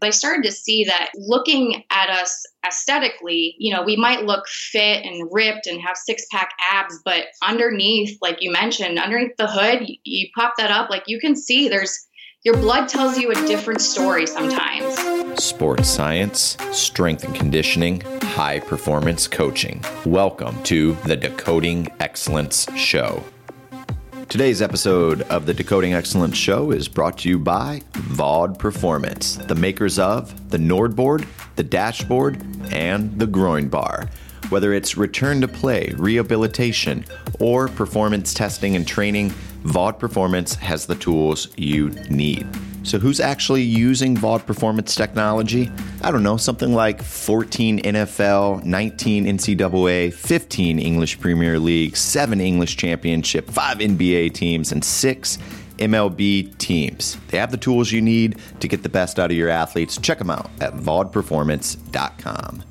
I started to see that looking at us aesthetically, you know, we might look fit and ripped and have six pack abs, but underneath, like you mentioned, underneath the hood, you, you pop that up, like you can see there's your blood tells you a different story sometimes. Sports science, strength and conditioning, high performance coaching. Welcome to the Decoding Excellence Show. Today's episode of the Decoding Excellence Show is brought to you by VALD Performance, the makers of the NordBord, the Dashboard, and the Groin Bar. Whether it's return to play, rehabilitation, or performance testing and training, VALD Performance has the tools you need. So, who's actually using VALD performance technology? I don't know, something like 14 NFL, 19 NCAA, 15 English Premier League, 7 English Championship, 5 NBA teams, and 6 MLB teams. They have the tools you need to get the best out of your athletes. Check them out at VALDperformance.com.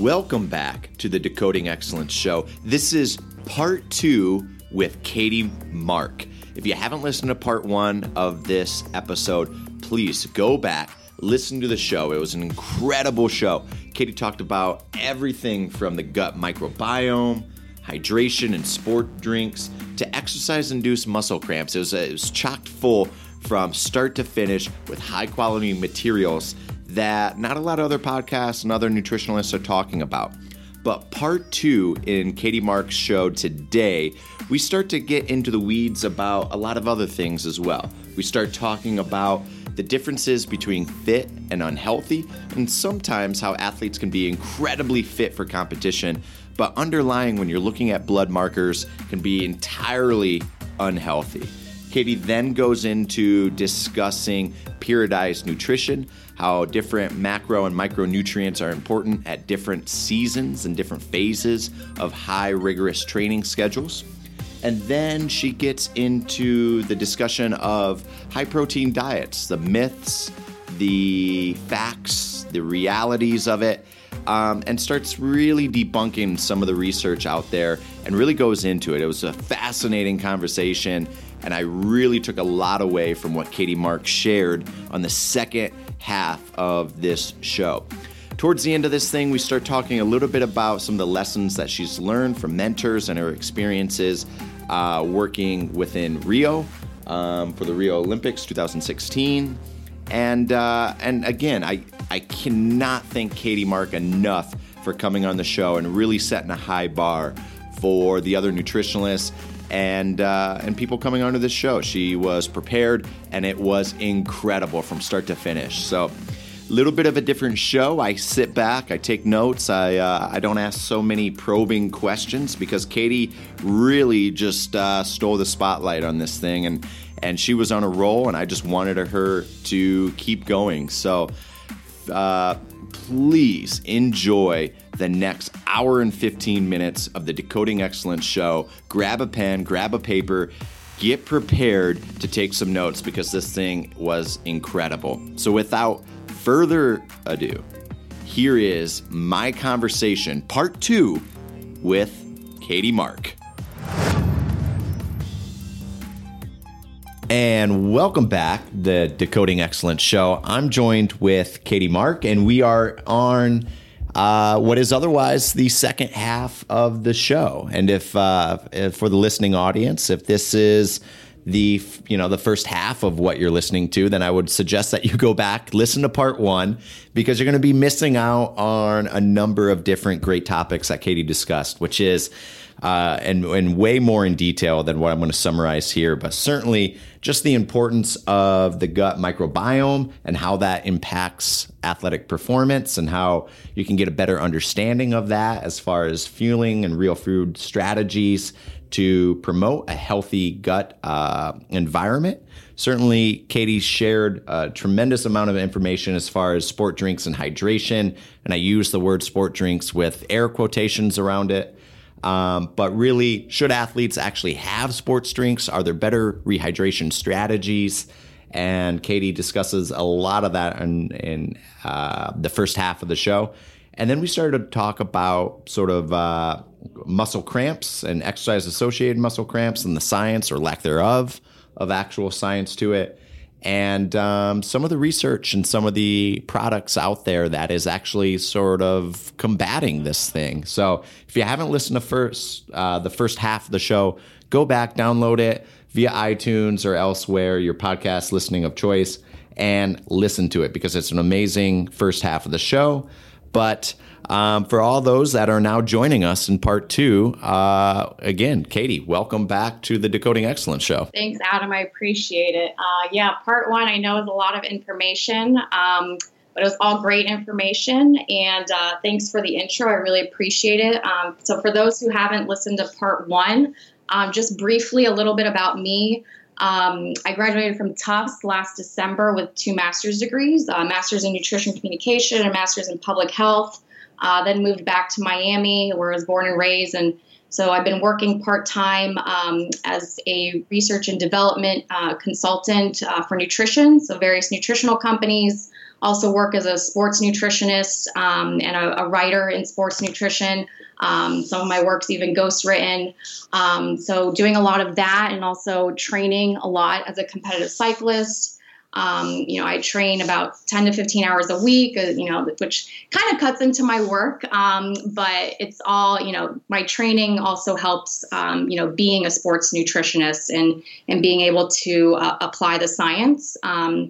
Welcome back to the Decoding Excellence Show. This is part two with Katie Mark. If you haven't listened to part one of this episode, please go back, listen to the show. It was an incredible show. Katie talked about everything from the gut microbiome, hydration and sport drinks, to exercise induced muscle cramps. It was, it was chocked full from start to finish with high quality materials that not a lot of other podcasts and other nutritionalists are talking about. But part two in Katie Mark's show today, we start to get into the weeds about a lot of other things as well. We start talking about the differences between fit and unhealthy, and sometimes how athletes can be incredibly fit for competition, but underlying when you're looking at blood markers can be entirely unhealthy. Katie then goes into discussing periodized nutrition, how different macro and micronutrients are important at different seasons and different phases of high rigorous training schedules. And then she gets into the discussion of high protein diets, the myths, the facts, the realities of it, um, and starts really debunking some of the research out there and really goes into it. It was a fascinating conversation, and I really took a lot away from what Katie Mark shared on the second half of this show. Towards the end of this thing, we start talking a little bit about some of the lessons that she's learned from mentors and her experiences uh, working within Rio um, for the Rio Olympics 2016. And uh, and again, I I cannot thank Katie Mark enough for coming on the show and really setting a high bar for the other nutritionalists and uh, and people coming onto this show. She was prepared, and it was incredible from start to finish. So. A little bit of a different show. I sit back, I take notes. I uh, I don't ask so many probing questions because Katie really just uh, stole the spotlight on this thing, and and she was on a roll, and I just wanted her to keep going. So uh, please enjoy the next hour and 15 minutes of the Decoding Excellence show. Grab a pen, grab a paper, get prepared to take some notes because this thing was incredible. So, without further ado, here is my conversation, part two, with Katie Mark. And welcome back, the Decoding Excellence Show. I'm joined with Katie Mark, and we are on uh, what is otherwise the second half of the show. And if, uh, if for the listening audience, if this is the you know the first half of what you're listening to, then I would suggest that you go back, listen to part one, because you're going to be missing out on a number of different great topics that Katie discussed, which is uh, and, and way more in detail than what I'm going to summarize here, but certainly just the importance of the gut microbiome and how that impacts athletic performance and how you can get a better understanding of that as far as fueling and real food strategies to promote a healthy gut uh, environment. Certainly, Katie shared a tremendous amount of information as far as sport drinks and hydration. And I use the word sport drinks with air quotations around it. Um, but really, should athletes actually have sports drinks? Are there better rehydration strategies? And Katie discusses a lot of that in, in uh, the first half of the show. And then we started to talk about sort of uh, muscle cramps and exercise associated muscle cramps and the science or lack thereof of actual science to it. And um, some of the research and some of the products out there that is actually sort of combating this thing. So if you haven't listened to first uh, the first half of the show, go back, download it via iTunes or elsewhere, your podcast listening of choice, and listen to it because it's an amazing first half of the show. But um, for all those that are now joining us in part two, uh, again, Katie, welcome back to the Decoding Excellence Show. Thanks, Adam. I appreciate it. Uh, yeah, part one, I know is a lot of information. Um, but it was all great information, and uh, thanks for the intro. I really appreciate it. Um, so, for those who haven't listened to part one, um, just briefly a little bit about me. Um, I graduated from Tufts last December with two master's degrees a master's in nutrition communication and a master's in public health. Uh, then moved back to Miami, where I was born and raised. And so I've been working part time um, as a research and development uh, consultant uh, for nutrition, so various nutritional companies. Also work as a sports nutritionist um, and a, a, writer in sports nutrition. Um, some of my work's even ghostwritten. Um, so doing a lot of that and also training a lot as a competitive cyclist. Um, you know, I train about 10 to 15 hours a week, uh, you know, which kind of cuts into my work. Um, but it's all, you know, my training also helps, um, you know, being a sports nutritionist and, and being able to uh, apply the science. Um,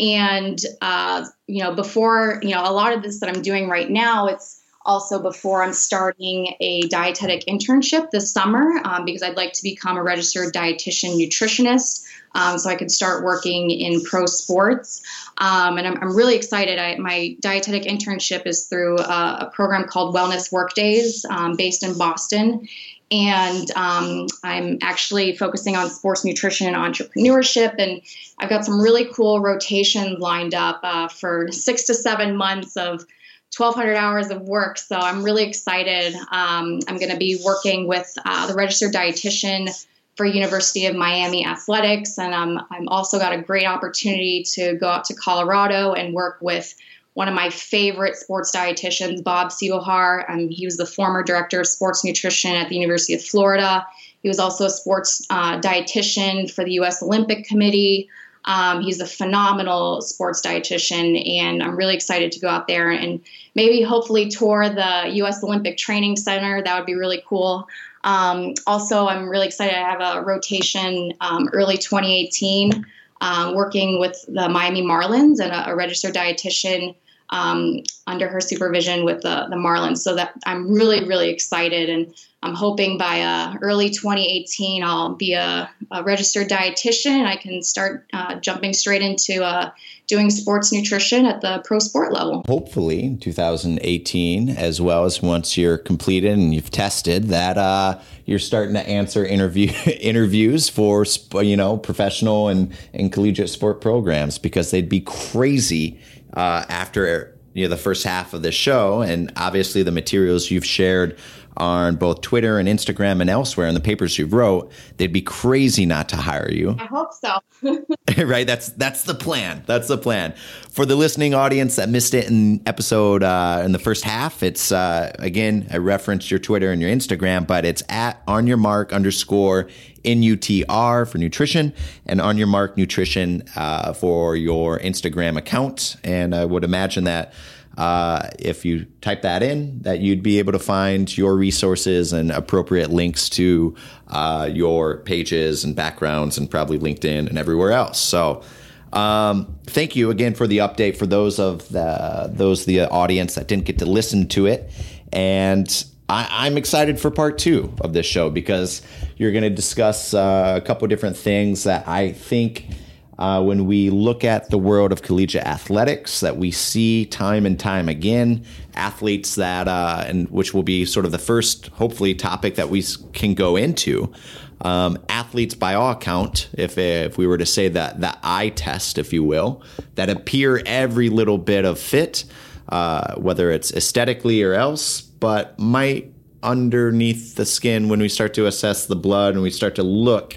and, uh, you know, before, you know, a lot of this that I'm doing right now, it's, also before I'm starting a dietetic internship this summer um, because I'd like to become a registered dietitian nutritionist um, so I could start working in pro sports. Um, and I'm, I'm, really excited. I, my dietetic internship is through a, a program called Wellness Workdays um, based in Boston. And um, I'm actually focusing on sports nutrition and entrepreneurship. And I've got some really cool rotations lined up uh, for six to seven months of 1,200 hours of work. So I'm really excited. Um, I'm going to be working with uh, the registered dietitian for University of Miami Athletics, and um, I'm also got a great opportunity to go out to Colorado and work with one of my favorite sports dietitians, Bob Seebohar. Um, he was the former director of sports nutrition at the University of Florida. He was also a sports uh, dietitian for the U.S. Olympic Committee. Um, he's a phenomenal sports dietitian, and I'm really excited to go out there and maybe hopefully tour the U.S. Olympic Training Center. That would be really cool. Um, also, I'm really excited. I have a rotation um, early 2018 um, working with the Miami Marlins and a, a registered dietitian um, under her supervision with the, the Marlins. So that I'm really, really excited. And I'm hoping by uh, early 2018, I'll be a, a registered dietitian. I can start uh, jumping straight into uh, doing sports nutrition at the pro sport level. Hopefully, in 2018, as well as once you're completed and you've tested that, uh, you're starting to answer interview interviews for you know professional and and collegiate sport programs because they'd be crazy uh, after you know the first half of the show and obviously the materials you've shared on both Twitter and Instagram and elsewhere in the papers you've wrote, they'd be crazy not to hire you. I hope so. right? That's that's the plan. That's the plan. For the listening audience that missed it in episode uh, in the first half, it's uh, again I referenced your Twitter and your Instagram, but it's at on your mark underscore NUTR for nutrition and on your mark nutrition uh, for your Instagram account. And I would imagine that uh, if you type that in, that you'd be able to find your resources and appropriate links to uh, your pages and backgrounds and probably LinkedIn and everywhere else. So, um, thank you again for the update for those of the those the audience that didn't get to listen to it, and I, am excited for part two of this show because you're going to discuss uh, a couple different things that I think uh, when we look at the world of collegiate athletics that we see time and time again athletes that uh, and which will be sort of the first hopefully topic that we can go into um, athletes by all account if, if we were to say that the eye test if you will that appear every little bit of fit uh, whether it's aesthetically or else but might underneath the skin when we start to assess the blood and we start to look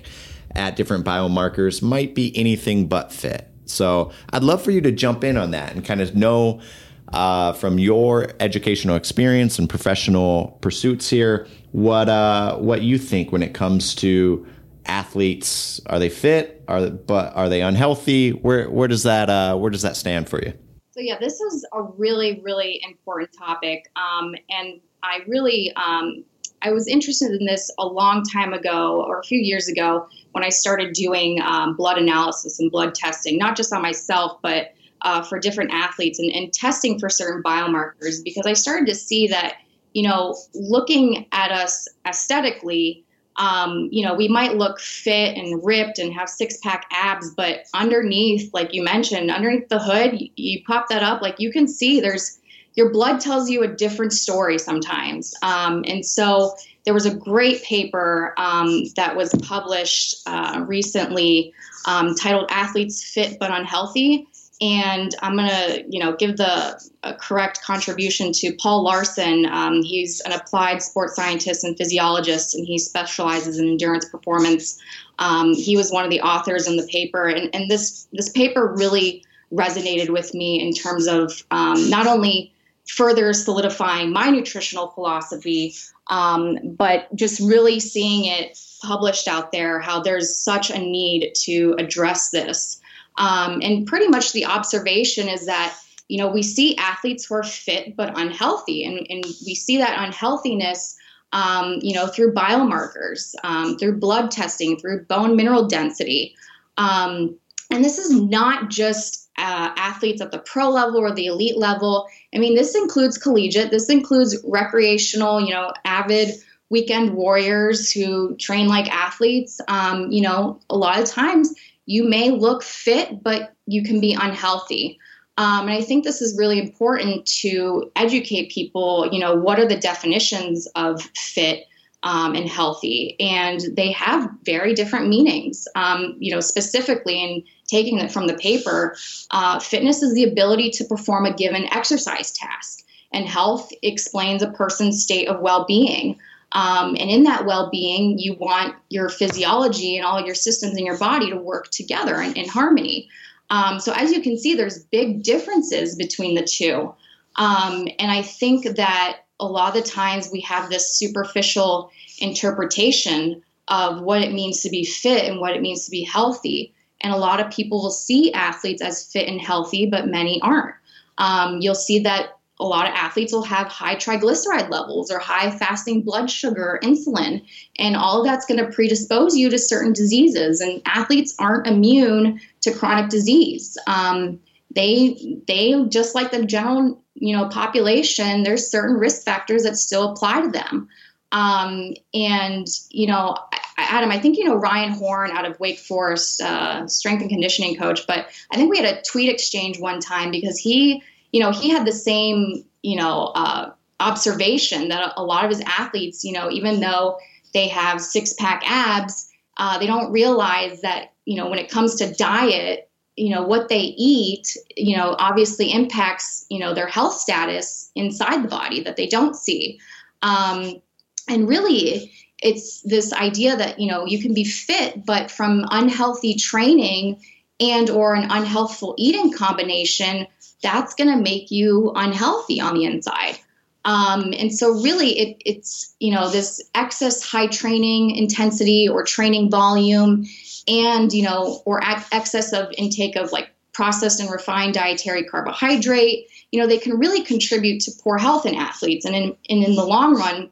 at different biomarkers might be anything but fit. So I'd love for you to jump in on that and kind of know uh, from your educational experience and professional pursuits here what uh, what you think when it comes to athletes. Are they fit? are but are they unhealthy? Where where does that uh, where does that stand for you? So yeah, this is a really really important topic, um, and I really um, I was interested in this a long time ago or a few years ago when I started doing um, blood analysis and blood testing, not just on myself, but uh, for different athletes and, and testing for certain biomarkers because I started to see that, you know, looking at us aesthetically, um, you know, we might look fit and ripped and have six pack abs, but underneath, like you mentioned, underneath the hood, you, you pop that up, like you can see there's your blood tells you a different story sometimes. Um, and so there was a great paper um, that was published uh, recently um, titled Athletes Fit But Unhealthy. And I'm to, you know, give the correct contribution to Paul Laursen. Um, he's an applied sports scientist and physiologist, and he specializes in endurance performance. Um, he was one of the authors in the paper, and, and this this paper really resonated with me in terms of um, not only further solidifying my nutritional philosophy, um, but just really seeing it published out there how there's such a need to address this. Um, and pretty much the observation is that you know we see athletes who are fit but unhealthy, and, and we see that unhealthiness. Um, you know, through biomarkers, um, through blood testing, through bone mineral density. Um, and this is not just uh, athletes at the pro level or the elite level. I mean, this includes collegiate, this includes recreational, you know, avid weekend warriors who train like athletes. Um, you know, a lot of times you may look fit, but you can be unhealthy. Um, and I think this is really important to educate people, you know, what are the definitions of fit um, and healthy? And they have very different meanings. Um, you know, specifically in taking it from the paper, uh, fitness is the ability to perform a given exercise task, and health explains a person's state of well being. Um, and in that well being, you want your physiology and all your systems in your body to work together in, in harmony. Um, so, as you can see, there's big differences between the two. Um, and I think that a lot of the times we have this superficial interpretation of what it means to be fit and what it means to be healthy. And a lot of people will see athletes as fit and healthy, but many aren't. Um, you'll see that a lot of athletes will have high triglyceride levels or high fasting blood sugar, insulin, and all of that's going to predispose you to certain diseases. And athletes aren't immune to chronic disease. Um, they they just like the general you know population. There's certain risk factors that still apply to them. Um, and you know, Adam, I think you know Ryan Horn out of Wake Forest, uh, strength and conditioning coach. But I think we had a tweet exchange one time because he, you know, he had the same, you know, uh, observation that a lot of his athletes, you know, even though they have six pack abs, uh, they don't realize that you know when it comes to diet, you know what they eat, you know, obviously impacts you know their health status inside the body that they don't see. Um, and really it's this idea that you know you can be fit but from unhealthy training and or an unhealthful eating combination that's going to make you unhealthy on the inside um, and so really it, it's you know this excess high training intensity or training volume and you know or excess of intake of like processed and refined dietary carbohydrate you know they can really contribute to poor health in athletes and in, and in the long run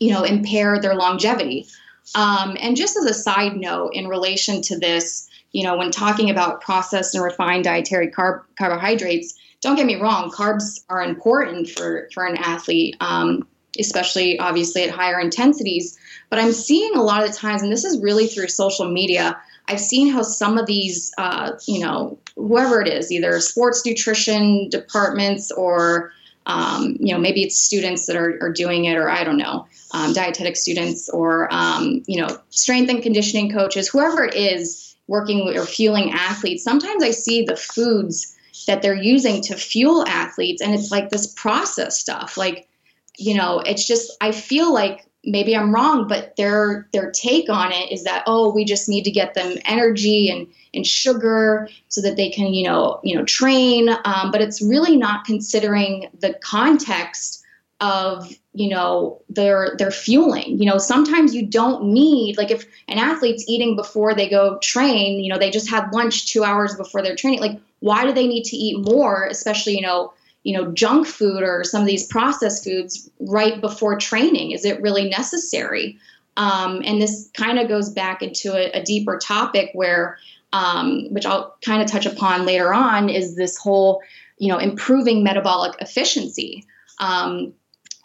you know, impair their longevity. Um, and just as a side note, in relation to this, you know, when talking about processed and refined dietary carb- carbohydrates, don't get me wrong, carbs are important for, for an athlete, um, especially obviously at higher intensities. But I'm seeing a lot of the times, and this is really through social media, I've seen how some of these, uh, you know, whoever it is, either sports nutrition departments or um, you know, maybe it's students that are, are doing it, or I don't know, um, dietetic students, or um, you know, strength and conditioning coaches, whoever it is working or fueling athletes. Sometimes I see the foods that they're using to fuel athletes, and it's like this process stuff. Like, you know, it's just I feel like maybe I'm wrong, but their their take on it is that oh, we just need to get them energy and and sugar so that they can you know you know train. Um, but it's really not considering the context of you know their their fueling. You know sometimes you don't need like if an athlete's eating before they go train you know they just had lunch two hours before their training like why do they need to eat more especially you know you know junk food or some of these processed foods right before training? Is it really necessary? Um, and this kind of goes back into a, a deeper topic where um, which i'll kind of touch upon later on is this whole you know improving metabolic efficiency. Um,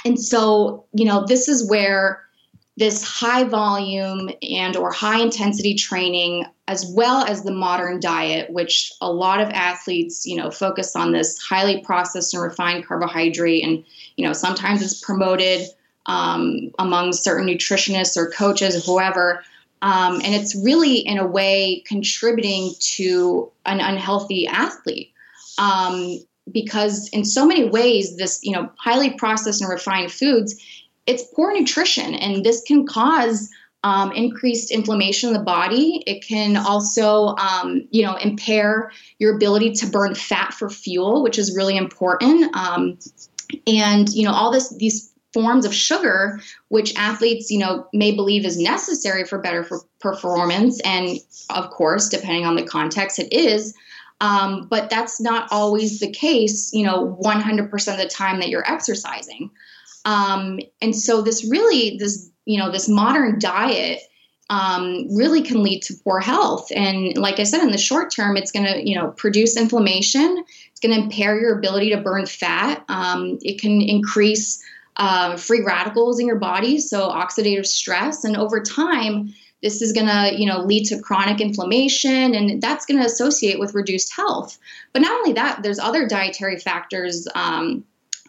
and so, you know, this is where this high volume and or high intensity training as well as the modern diet which a lot of athletes you know focus on this highly processed and refined carbohydrate. And you know sometimes it's promoted um, among certain nutritionists or coaches whoever. Um, and it's really in a way contributing to an unhealthy athlete. Um, because in so many ways this you know highly processed and refined foods it's poor nutrition. And this can cause um, increased inflammation in the body. It can also um, you know impair your ability to burn fat for fuel which is really important. Um, and you know all this these forms of sugar which athletes you know may believe is necessary for better for performance. And of course depending on the context it is um, but that's not always the case, you know, 100% of the time that you're exercising. Um, and so this really, this, you know, this modern diet um, really can lead to poor health. And like I said, in the short term, it's going to, you know, produce inflammation. It's going to impair your ability to burn fat. Um, it can increase uh, free radicals in your body, so oxidative stress. And over time, this is going to you know lead to chronic inflammation and that's going to associate with reduced health but not only that there's other dietary factors um,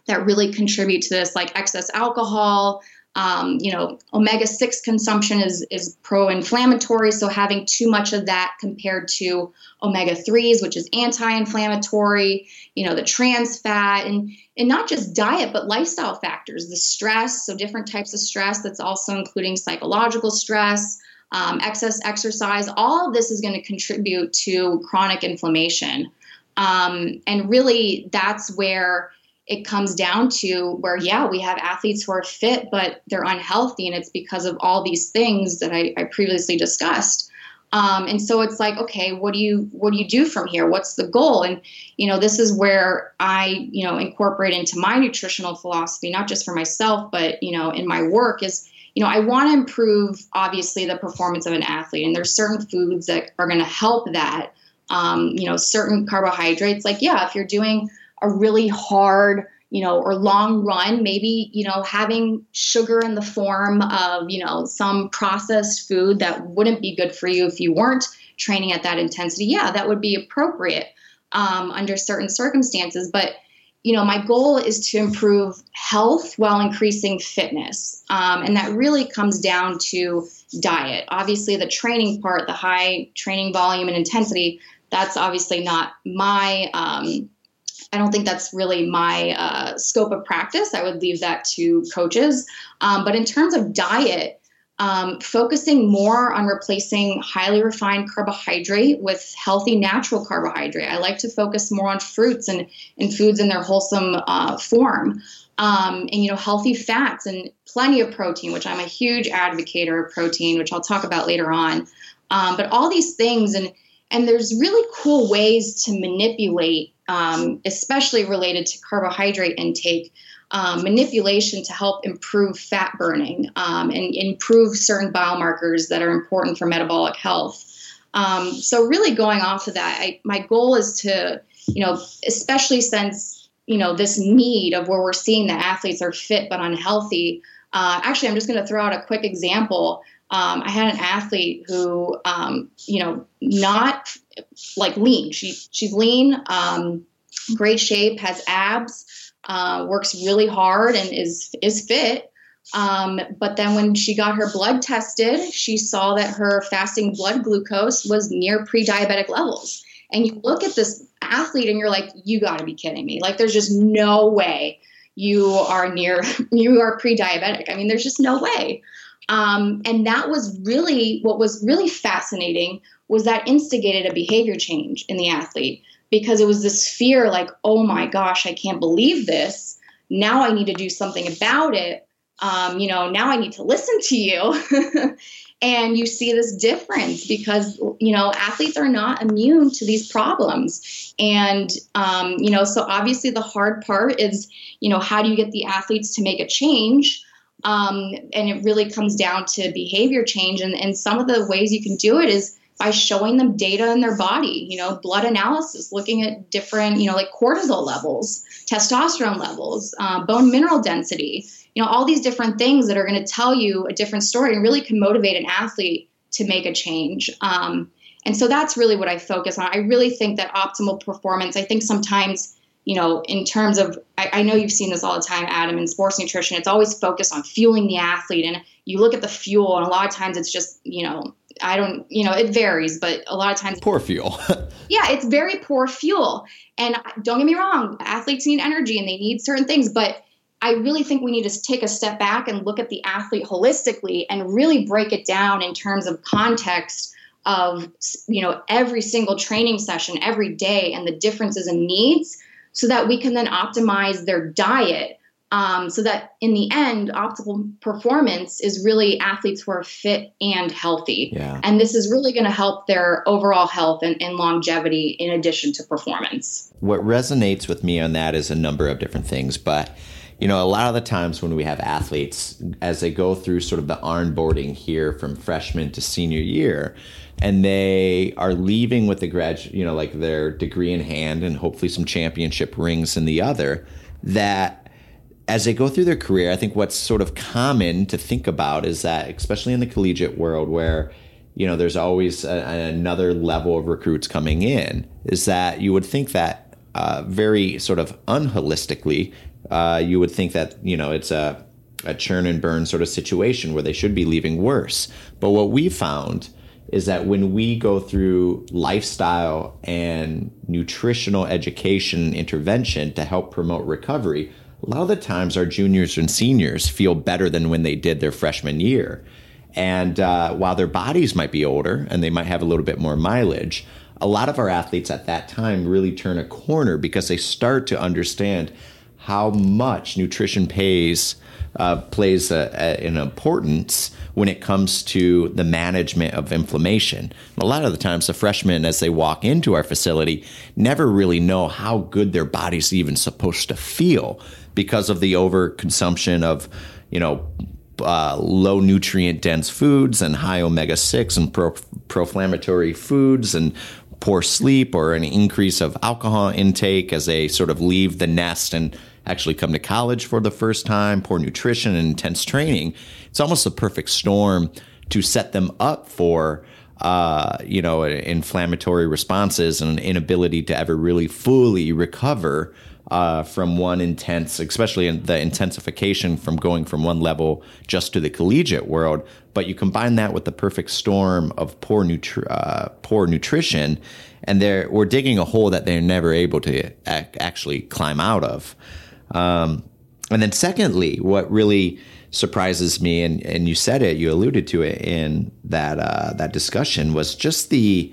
that really contribute to this like excess alcohol um, you know, omega 6 consumption is, is pro inflammatory. So having too much of that compared to omega 3s, which is anti inflammatory, you know, the trans fat, and, and not just diet, but lifestyle factors, the stress, so different types of stress that's also including psychological stress um, excess exercise, all of this is going to contribute to chronic inflammation. Um, and really, that's where it comes down to where, yeah, we have athletes who are fit, but they're unhealthy. And it's because of all these things that I, I previously discussed. Um, and so it's like, okay, what do you what do you do from here? What's the goal? And you know, this is where I you know incorporate into my nutritional philosophy, not just for myself, but you know, in my work is you know, I want to improve obviously the performance of an athlete, and there's certain foods that are going to help that. Um, you know, certain carbohydrates, like yeah, if you're doing a really hard, you know, or long run, maybe you know having sugar in the form of you know some processed food that wouldn't be good for you if you weren't training at that intensity. Yeah, that would be appropriate um, under certain circumstances, but you know, my goal is to improve health while increasing fitness. Um, and that really comes down to diet. Obviously, the training part, the high training volume and intensity, that's obviously not my, um, I don't think that's really my uh, scope of practice. I would leave that to coaches. Um, but in terms of diet, um, focusing more on replacing highly refined carbohydrate with healthy natural carbohydrate. I like to focus more on fruits and, and foods in their wholesome uh, form. Um, and you know healthy fats and plenty of protein which i'm a huge advocate of protein which i'll talk about later on um, but all these things and and there's really cool ways to manipulate um, especially related to carbohydrate intake um, manipulation to help improve fat burning um, and improve certain biomarkers that are important for metabolic health. Um, so, really going off of that, I, my goal is to, you know, especially since, you know, this need of where we're seeing that athletes are fit but unhealthy. Uh, actually, I'm just going to throw out a quick example. Um, I had an athlete who, um, you know, not like lean. She she's lean, um, great shape, has abs, uh, works really hard and is is fit. Um, but then when she got her blood tested, she saw that her fasting blood glucose was near pre-diabetic levels. And you look at this athlete and you're like, you got to be kidding me! Like, there's just no way you are near you are pre-diabetic. I mean, there's just no way. Um, and that was really what was really fascinating was that instigated a behavior change in the athlete because it was this fear like, oh my gosh, I can't believe this. now I need to do something about it. Um, you know, now I need to listen to you. and you see this difference because you know athletes are not immune to these problems and um, you know so obviously the hard part is you know how do you get the athletes to make a change um, and it really comes down to behavior change and, and some of the ways you can do it is by showing them data in their body, you know, blood analysis, looking at different, you know, like cortisol levels, testosterone levels, uh, bone mineral density, you know, all these different things that are going to tell you a different story and really can motivate an athlete to make a change. Um, and so that's really what I focus on. I really think that optimal performance, I think sometimes, you know, in terms of, I, I know you've seen this all the time, Adam, in sports nutrition, it's always focused on fueling the athlete. And you look at the fuel, and a lot of times it's just, you know, I don't, you know, it varies, but a lot of times poor fuel. yeah, it's very poor fuel. And don't get me wrong, athletes need energy and they need certain things, but I really think we need to take a step back and look at the athlete holistically and really break it down in terms of context of you know every single training session every day and the differences in needs so that we can then optimize their diet um, so that in the end, optimal performance is really athletes who are fit and healthy. Yeah. And this is really going to help their overall health and, and, longevity in addition to performance. What resonates with me on that is a number of different things, but you know, a lot of the times when we have athletes, as they go through sort of the onboarding here from freshman to senior year, and they are leaving with the grad, you know, like their degree in hand and hopefully some championship rings in the other, that as they go through their career, I think what's sort of common to think about is that, especially in the collegiate world, where you know there's always a, another level of recruits coming in, is that you would think that uh, very sort of unholistically, uh, you would think that you know it's a a churn and burn sort of situation where they should be leaving worse. But what we found is that when we go through lifestyle and nutritional education intervention to help promote recovery, a lot of the times our juniors and seniors feel better than when they did their freshman year. And uh, while their bodies might be older and they might have a little bit more mileage, a lot of our athletes at that time really turn a corner because they start to understand how much nutrition pays uh, plays a, a, an importance when it comes to the management of inflammation. A lot of the times, the freshmen, as they walk into our facility, never really know how good their body's even supposed to feel because of the overconsumption of, you know, uh, low nutrient dense foods and high omega 6 and pro- inflammatory foods and poor sleep or an increase of alcohol intake as they sort of leave the nest and actually come to college for the first time, poor nutrition and intense training. It's almost a perfect storm to set them up for uh, you know, inflammatory responses and an inability to ever really fully recover uh, from one intense, especially in the intensification from going from one level just to the collegiate world. But you combine that with the perfect storm of poor, nutri- uh, poor nutrition, and they're, we're digging a hole that they're never able to ac- actually climb out of. Um, and then, secondly, what really surprises me, and, and you said it, you alluded to it in that uh, that discussion, was just the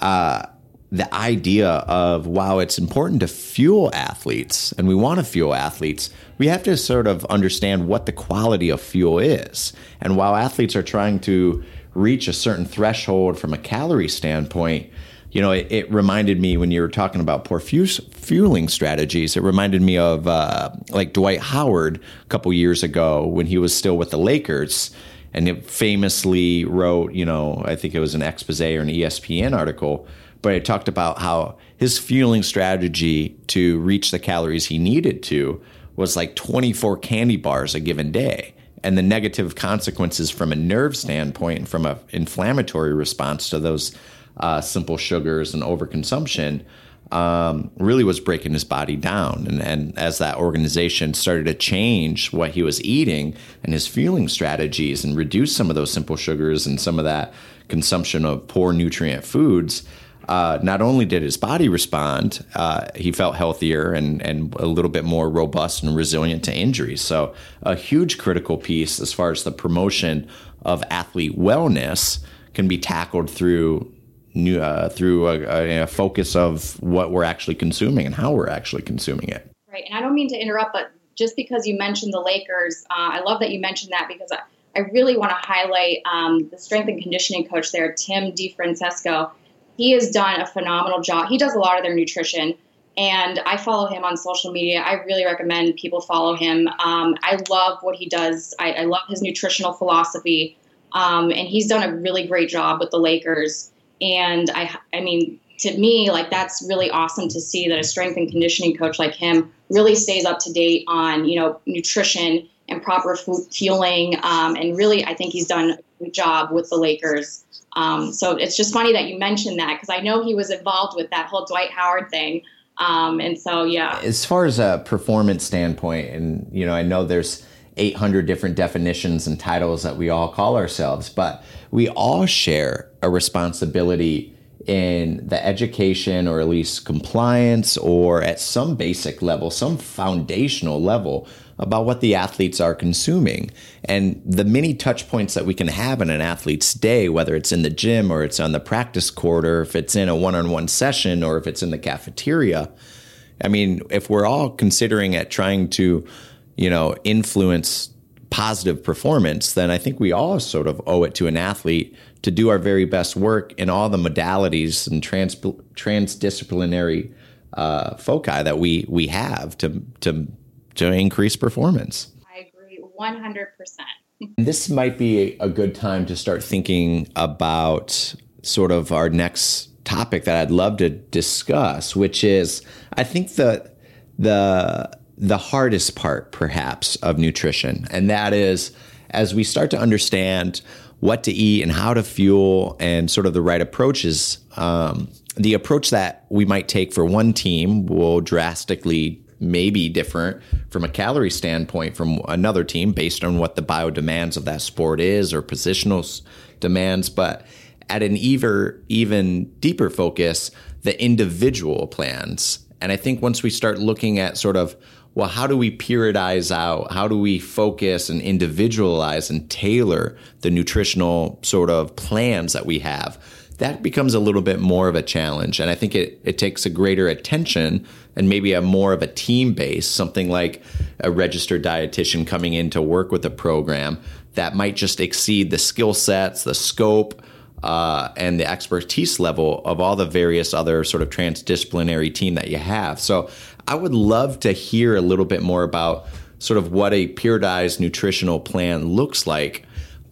uh, the idea of wow, it's important to fuel athletes, and we want to fuel athletes. We have to sort of understand what the quality of fuel is, and while athletes are trying to reach a certain threshold from a calorie standpoint you know, it, it, reminded me when you were talking about poor fueling strategies. It reminded me of uh, like Dwight Howard a couple years ago when he was still with the Lakers, and it famously wrote, you know, I think it was an expose or an ESPN article, but it talked about how his fueling strategy to reach the calories he needed to was like 24 candy bars a given day and the negative consequences from a nerve standpoint and from an inflammatory response to those uh, simple sugars and overconsumption um, really was breaking his body down. And, and as that organization started to change what he was eating and his fueling strategies and reduce some of those simple sugars and some of that consumption of poor nutrient foods, uh, not only did his body respond, uh, he felt healthier and, and a little bit more robust and resilient to injuries. So, a huge critical piece as far as the promotion of athlete wellness can be tackled through new, uh, through a, a, focus of what we're actually consuming and how we're actually consuming it. Right, and I don't mean to interrupt, but just because you mentioned the Lakers, uh, I love that you mentioned that because I, I really want to highlight um, the strength and conditioning coach there, Tim DeFrancesco. He has done a phenomenal job. He does a lot of their nutrition, and I follow him on social media. I really recommend people follow him. Um, I love what he does. I, I love his nutritional philosophy, um, and he's done a really great job with the Lakers. And I, I mean, to me, like that's really awesome to see that a strength and conditioning coach like him really stays up to date on you know nutrition and proper food fueling. Um, and really, I think he's done a good job with the Lakers. Um, so it's just funny that you mentioned that because I know he was involved with that whole Dwight Howard thing. Um, and so, yeah. As far as a performance standpoint, and you know, I know there's 800 different definitions and titles that we all call ourselves, but we all share a responsibility in the education or at least compliance or at some basic level, some foundational level about what the athletes are consuming and the many touch points that we can have in an athlete's day, whether it's in the gym or it's on the practice court or if it's in a one on one session or if it's in the cafeteria. I mean, if we're all considering at trying to, you know, influence positive performance, then I think we all sort of owe it to an athlete to do our very best work in all the modalities and trans transdisciplinary uh, foci that we we have to to to increase performance. I agree, one hundred percent. This might be a good time to start thinking about sort of our next topic that I'd love to discuss, which is I think the the the hardest part perhaps of nutrition, and that is as we start to understand what to eat and how to fuel and sort of the right approaches. Um, the approach that we might take for one team will drastically maybe different from a calorie standpoint from another team based on what the bio demands of that sport is or positional demands. But at an even, even deeper focus, the individual plans. And I think once we start looking at sort of well, how do we periodize out? How do we focus and individualize and tailor the nutritional sort of plans that we have? That becomes a little bit more of a challenge. And I think it, it takes a greater attention and maybe a more of a team base, something like a registered dietitian coming in to work with a program that might just exceed the skill sets, the scope, uh, and the expertise level of all the various other sort of transdisciplinary team that you have. So I would love to hear a little bit more about sort of what a periodized nutritional plan looks like,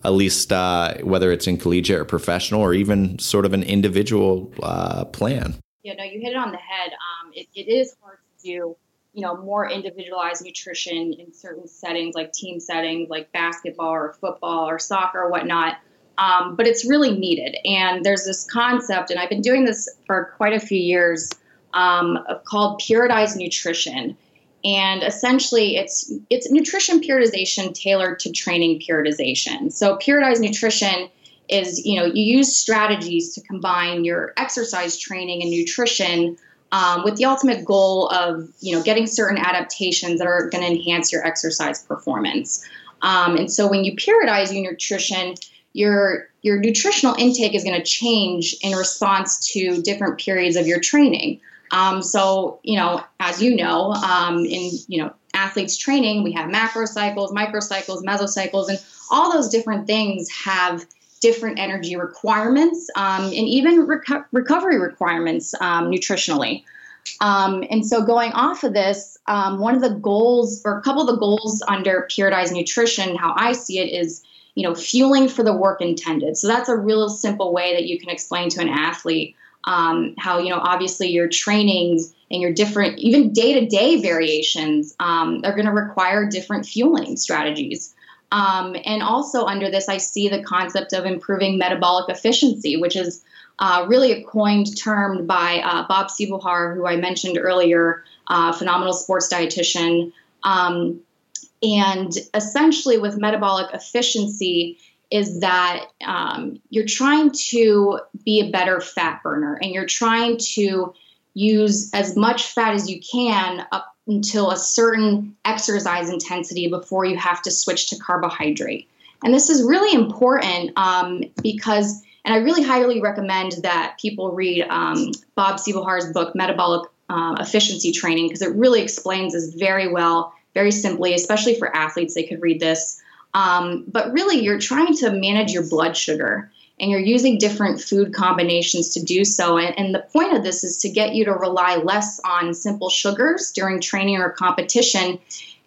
at least uh, whether it's in collegiate or professional or even sort of an individual uh, plan. Yeah, no, you hit it on the head. Um, it, it is hard to do, you know, more individualized nutrition in certain settings like team settings, like basketball or football or soccer or whatnot. Um, but it's really needed. And there's this concept, and I've been doing this for quite a few years um, called periodized nutrition. And essentially, it's it's nutrition periodization tailored to training periodization. So, periodized nutrition is you know you use strategies to combine your exercise training and nutrition um, with the ultimate goal of you know getting certain adaptations that are going to enhance your exercise performance. Um, and so, when you periodize your nutrition, your your nutritional intake is going to change in response to different periods of your training. Um, so, you know, as you know, um, in you know athletes training, we have macro cycles, microcycles, mesocycles, and all those different things have different energy requirements um, and even reco- recovery requirements um, nutritionally. Um, and so, going off of this, um, one of the goals, or a couple of the goals under periodized nutrition, how I see it is, you know, fueling for the work intended. So that's a real simple way that you can explain to an athlete um, how you know obviously your trainings and your different even day-to-day variations um, are going to require different fueling strategies. Um, and also under this i see the concept of improving metabolic efficiency which is uh, really a coined term by uh, bob Seebohar, who i mentioned earlier uh, phenomenal sports dietitian. Um, and essentially with metabolic efficiency is that um, you're trying to be a better fat burner and you're trying to use as much fat as you can up until a certain exercise intensity before you have to switch to carbohydrate. And this is really important um, because, and I really highly recommend that people read um, Bob Seebohar's book, Metabolic uh, Efficiency Training, because it really explains this very well very simply, especially for athletes, they could read this. Um, but really, you're trying to manage your blood sugar and you're using different food combinations to do so. And, and, the point of this is to get you to rely less on simple sugars during training or competition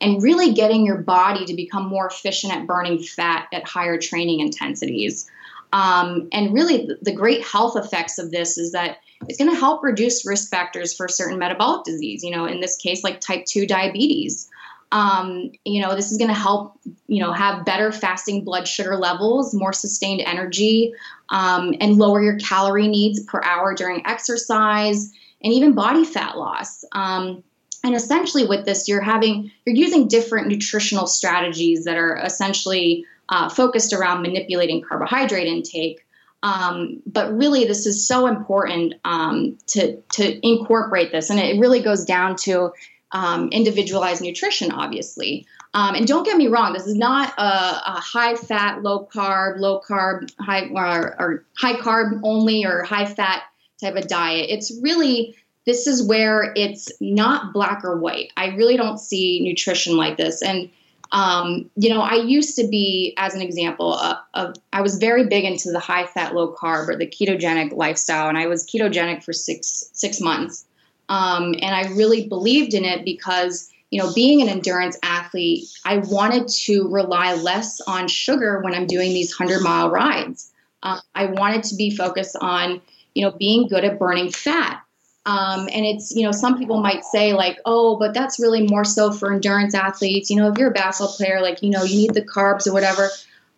and really getting your body to become more efficient at burning fat at higher training intensities. Um, and really, the, the great health effects of this is that it's going to help reduce risk factors for certain metabolic disease, you know, in this case, like type 2 diabetes. Um, you know, this is going to help, you know, have better fasting blood sugar levels, more sustained energy, um, and lower your calorie needs per hour during exercise, and even body fat loss. Um, and essentially, with this, you're having you're using different nutritional strategies that are essentially uh, focused around manipulating carbohydrate intake. Um, but really, this is so important um, to to incorporate this, and it really goes down to um, individualized nutrition, obviously. Um, and don't get me wrong, this is not a, a high fat, low carb, low carb, high or, or high carb only or high fat type of diet. It's really this is where it's not black or white. I really don't see nutrition like this, and um, you know, I used to be, as an example, of, I was very big into the high fat, low carb or the ketogenic lifestyle, and I was ketogenic for six six months. Um, and I really believed in it because, you know, being an endurance athlete, I wanted to rely less on sugar when I'm doing these 100 mile rides. Uh, I wanted to be focused on, you know, being good at burning fat. Um, and it's, you know, some people might say, like, oh, but that's really more so for endurance athletes. You know, if you're a basketball player, like, you know, you need the carbs or whatever.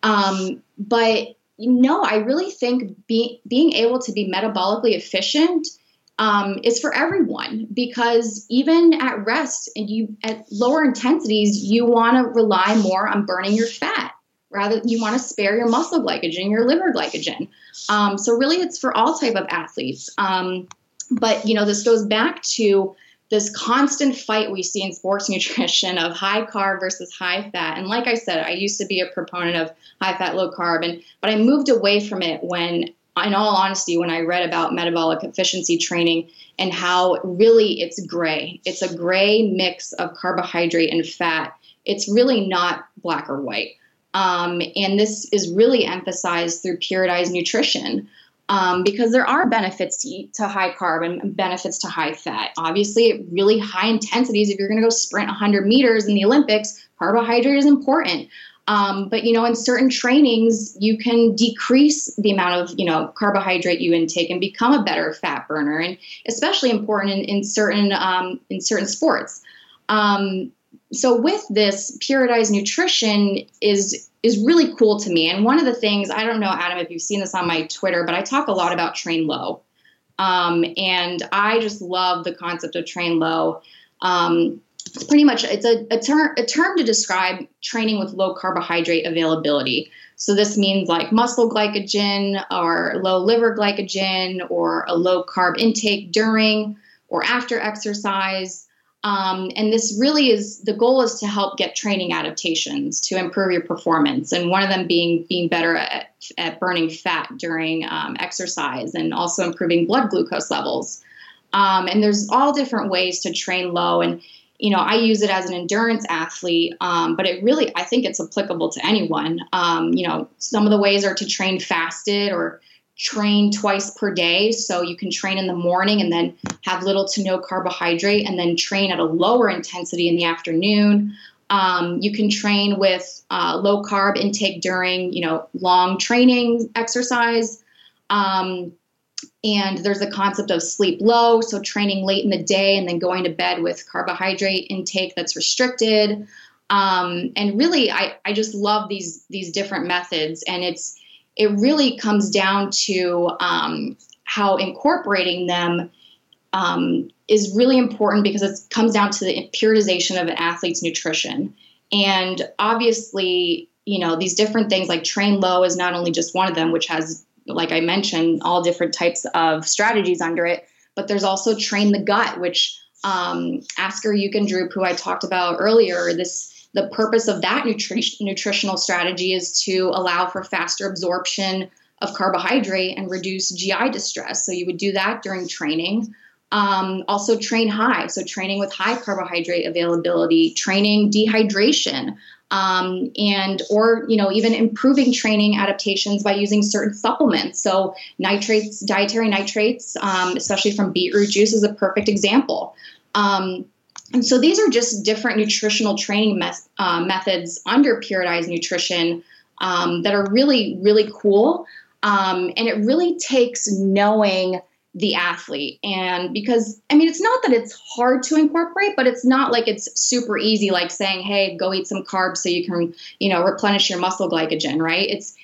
Um, but no, I really think be, being able to be metabolically efficient um, is for everyone because even at rest and you at lower intensities, you want to rely more on burning your fat rather you want to spare your muscle glycogen, your liver glycogen. Um, so really, it's for all type of athletes. Um, but you know, this goes back to this constant fight we see in sports nutrition of high carb versus high fat. And like I said, I used to be a proponent of high fat, low carb, and but I moved away from it when in all honesty, when I read about metabolic efficiency training and how really it's gray, it's a gray mix of carbohydrate and fat. It's really not black or white. Um, and this is really emphasized through periodized nutrition um, because there are benefits to, to high carb and benefits to high fat. Obviously, really high intensities, if you're going to go sprint 100 meters in the Olympics, carbohydrate is important. Um, but you know, in certain trainings, you can decrease the amount of you know carbohydrate you intake and become a better fat burner, and especially important in, in certain um, in certain sports. Um, so with this, periodized nutrition is is really cool to me. And one of the things I don't know, Adam, if you've seen this on my Twitter, but I talk a lot about train low, um, and I just love the concept of train low. Um, pretty much it's a, a, ter- a term to describe training with low carbohydrate availability. So this means like muscle glycogen or low liver glycogen or a low carb intake during or after exercise. Um, and this really is the goal is to help get training adaptations to improve your performance, and one of them being being better at, at burning fat during um, exercise and also improving blood glucose levels. Um, and there's all different ways to train low, and you know, I use it as an endurance athlete, um, but it really, I think it's applicable to anyone. Um, you know, some of the ways are to train fasted or train twice per day. So you can train in the morning and then have little to no carbohydrate and then train at a lower intensity in the afternoon. Um, you can train with uh, low carb intake during, you know, long training exercise. Um, and there's a concept of sleep low, so training late in the day and then going to bed with carbohydrate intake that's restricted. Um, and really, I, I just love these these different methods, and it's it really comes down to um, how incorporating them um, is really important because it comes down to the periodization of an athlete's nutrition. And obviously, you know, these different things like train low is not only just one of them, which has like I mentioned, all different types of strategies under it. But there's also train the gut, which um, Asker Jeukendrup, who I talked about earlier, this the purpose of that nutri- nutritional strategy is to allow for faster absorption of carbohydrate and reduce GI distress. So you would do that during training. Um, also, train high. So, training with high carbohydrate availability, training dehydration, um, and or you know even improving training adaptations by using certain supplements. So, nitrates, dietary nitrates, um, especially from beetroot juice, is a perfect example. Um, and so, these are just different nutritional training uh, methods under periodized nutrition um, that are really really cool. Um, and it really takes knowing the athlete. And because, I mean, it's not that it's hard to incorporate, but it's not like it's super easy, like saying, hey, go eat some carbs so you can, you know, replenish your muscle glycogen, right? It's,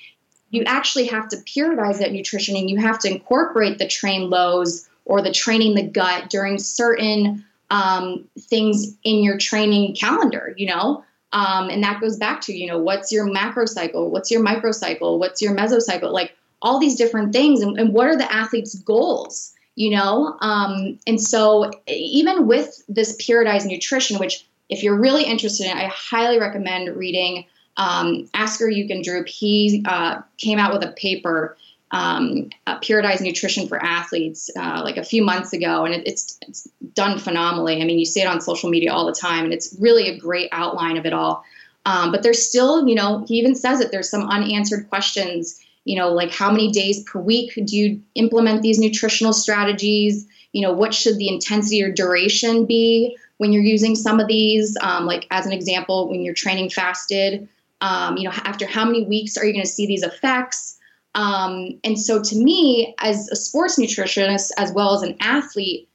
you actually have to periodize that nutrition and you have to incorporate the train lows or the training the gut during certain um, things in your training calendar, you know? Um, and that goes back to, you know, what's your macro cycle? What's your microcycle? What's your mesocycle? Like all these different things and, and what are the athlete's goals you know? Um, and so even with this periodized nutrition which if you're really interested in i highly recommend reading um, asker Jeukendrup. he uh, came out with a paper um, periodized nutrition for athletes uh, like a few months ago and it, it's, it's done phenomenally. I mean you see it on social media all the time and it's really a great outline of it all. Um, but there's still you know he even says it there's some unanswered questions you know like how many days per week do you implement these nutritional strategies? You know what should the intensity or duration be when you're using some of these? Um, like as an example when you're training fasted um, you know after how many weeks are you going to see these effects? Um, and so to me as a sports nutritionist as well as an athlete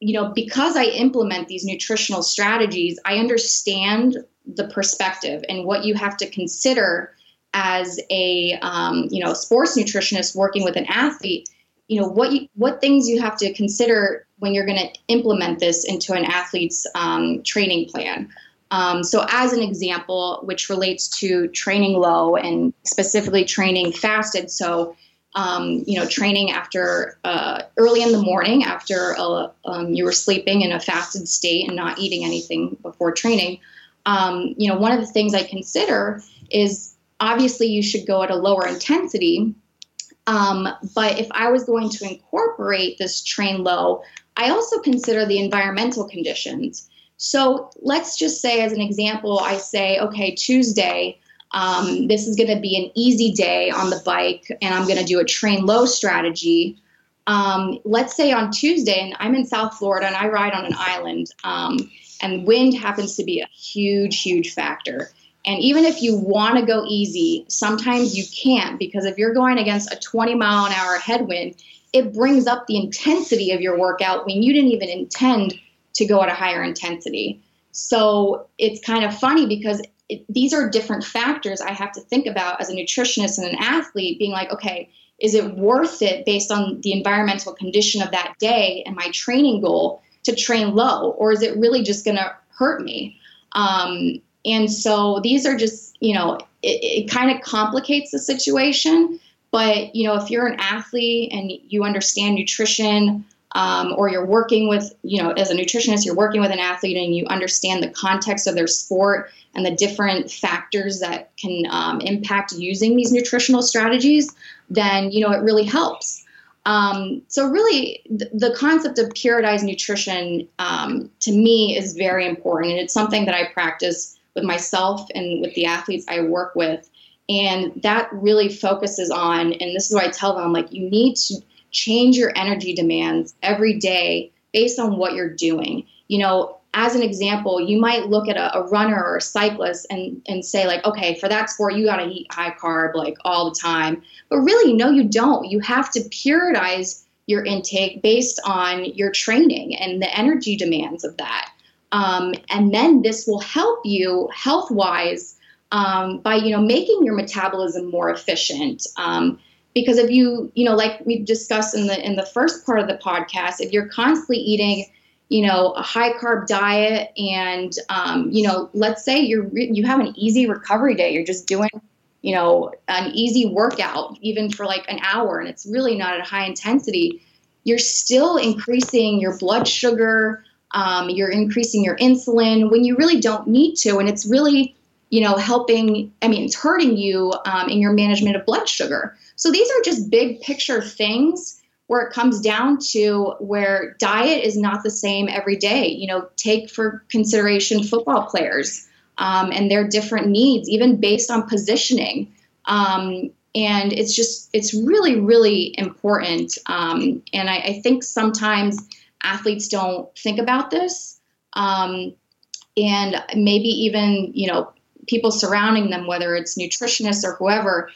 you know because i implement these nutritional strategies i understand the perspective and what you have to consider as a um, you know sports nutritionist working with an athlete you know what you, what things you have to consider when you're going to implement this into an athlete's um, training plan. Um, so as an example which relates to training low and specifically training fasted so um, you know training after uh, early in the morning after a, uh, um, you were sleeping in a fasted state and not eating anything before training um, you know one of the things i consider is obviously you should go at a lower intensity. Um, but if I was going to incorporate this train low, I also consider the environmental conditions. So let's just say, as an example, I say, okay, Tuesday, um, this is going to be an easy day on the bike, and I'm going to do a train low strategy. Um, let's say on Tuesday, and I'm in South Florida and I ride on an island, um, and wind happens to be a huge, huge factor. And even if you want to go easy, sometimes you can't because if you're going against a 20 mile an hour headwind, it brings up the intensity of your workout when you didn't even intend to go at a higher intensity. So it's kind of funny because it, these are different factors I have to think about as a nutritionist and an athlete, being like, okay, is it worth it based on the environmental condition of that day and my training goal to train low, or is it really just going to hurt me? Um, and so these are just, you know, it, it kind of complicates the situation. But, you know, if you're an athlete and you understand nutrition, um, or you're working with, you know, as a nutritionist, you're working with an athlete and you understand the context of their sport and the different factors that can um, impact using these nutritional strategies, then, you know, it really helps. Um, so really, th- the concept of periodized nutrition um, to me is very important, and it's something that I practice with myself and with the athletes I work with. And that really focuses on, and this is what I tell them like, you need to change your energy demands every day based on what you're doing. You know, as an example, you might look at a, a runner or a cyclist and, and say, like, okay, for that sport, you got to eat high carb like all the time. But really, no, you don't. You have to periodize your intake based on your training and the energy demands of that. Um, and then this will help you health wise um, by you know making your metabolism more efficient. Um, because if you you know like we discussed in the in the first part of the podcast, if you're constantly eating you know a high carb diet and um, you know let's say you're you have an easy recovery day, you're just doing you know an easy workout even for like an hour and it's really not at high intensity you're still increasing your blood sugar um, you're increasing your insulin when you really don't need to, and it's really you know helping. I mean, it's hurting you um, in your management of blood sugar. So these are just big picture things where it comes down to where diet is not the same every day. You know, take for consideration football players um, and their different needs, even based on positioning. Um, and it's just, it's really, really important. Um, and I, I, think sometimes athletes don't think about this. Um, and maybe even, you know, people surrounding them, whether it's nutritionists or whoever,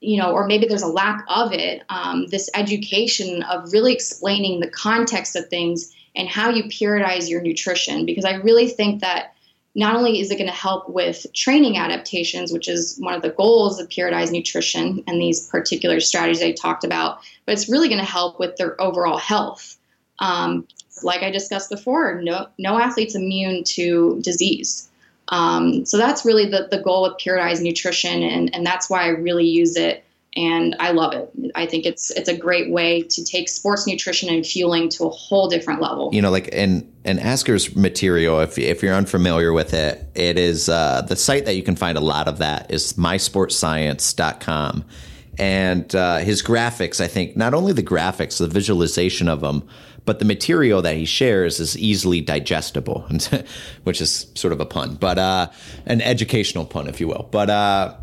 you know, or maybe there's a lack of it, um, this education of really explaining the context of things and how you periodize your nutrition. Because I really think that not only is it going to help with training adaptations, which is one of the goals of periodized nutrition and these particular strategies I talked about, but it's really going to help with their overall health. Um, like I discussed before, no, no athlete's immune to disease. Um, so that's really the, the goal with periodized nutrition, and, and that's why I really use it, and I love it. I think it's it's a great way to take sports nutrition and fueling to a whole different level. You know, like and and Asker's material, if if you're unfamiliar with it, it is uh, the site that you can find a lot of that is mysportscience.com. And uh, his graphics, I think, not only the graphics, the visualization of them, but the material that he shares is easily digestible, which is sort of a pun, but uh, an educational pun, if you will. But uh,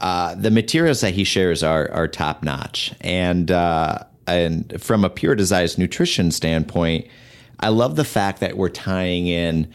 uh, the materials that he shares are are top notch, and uh, and from a periodized nutrition standpoint, I love the fact that we're tying in,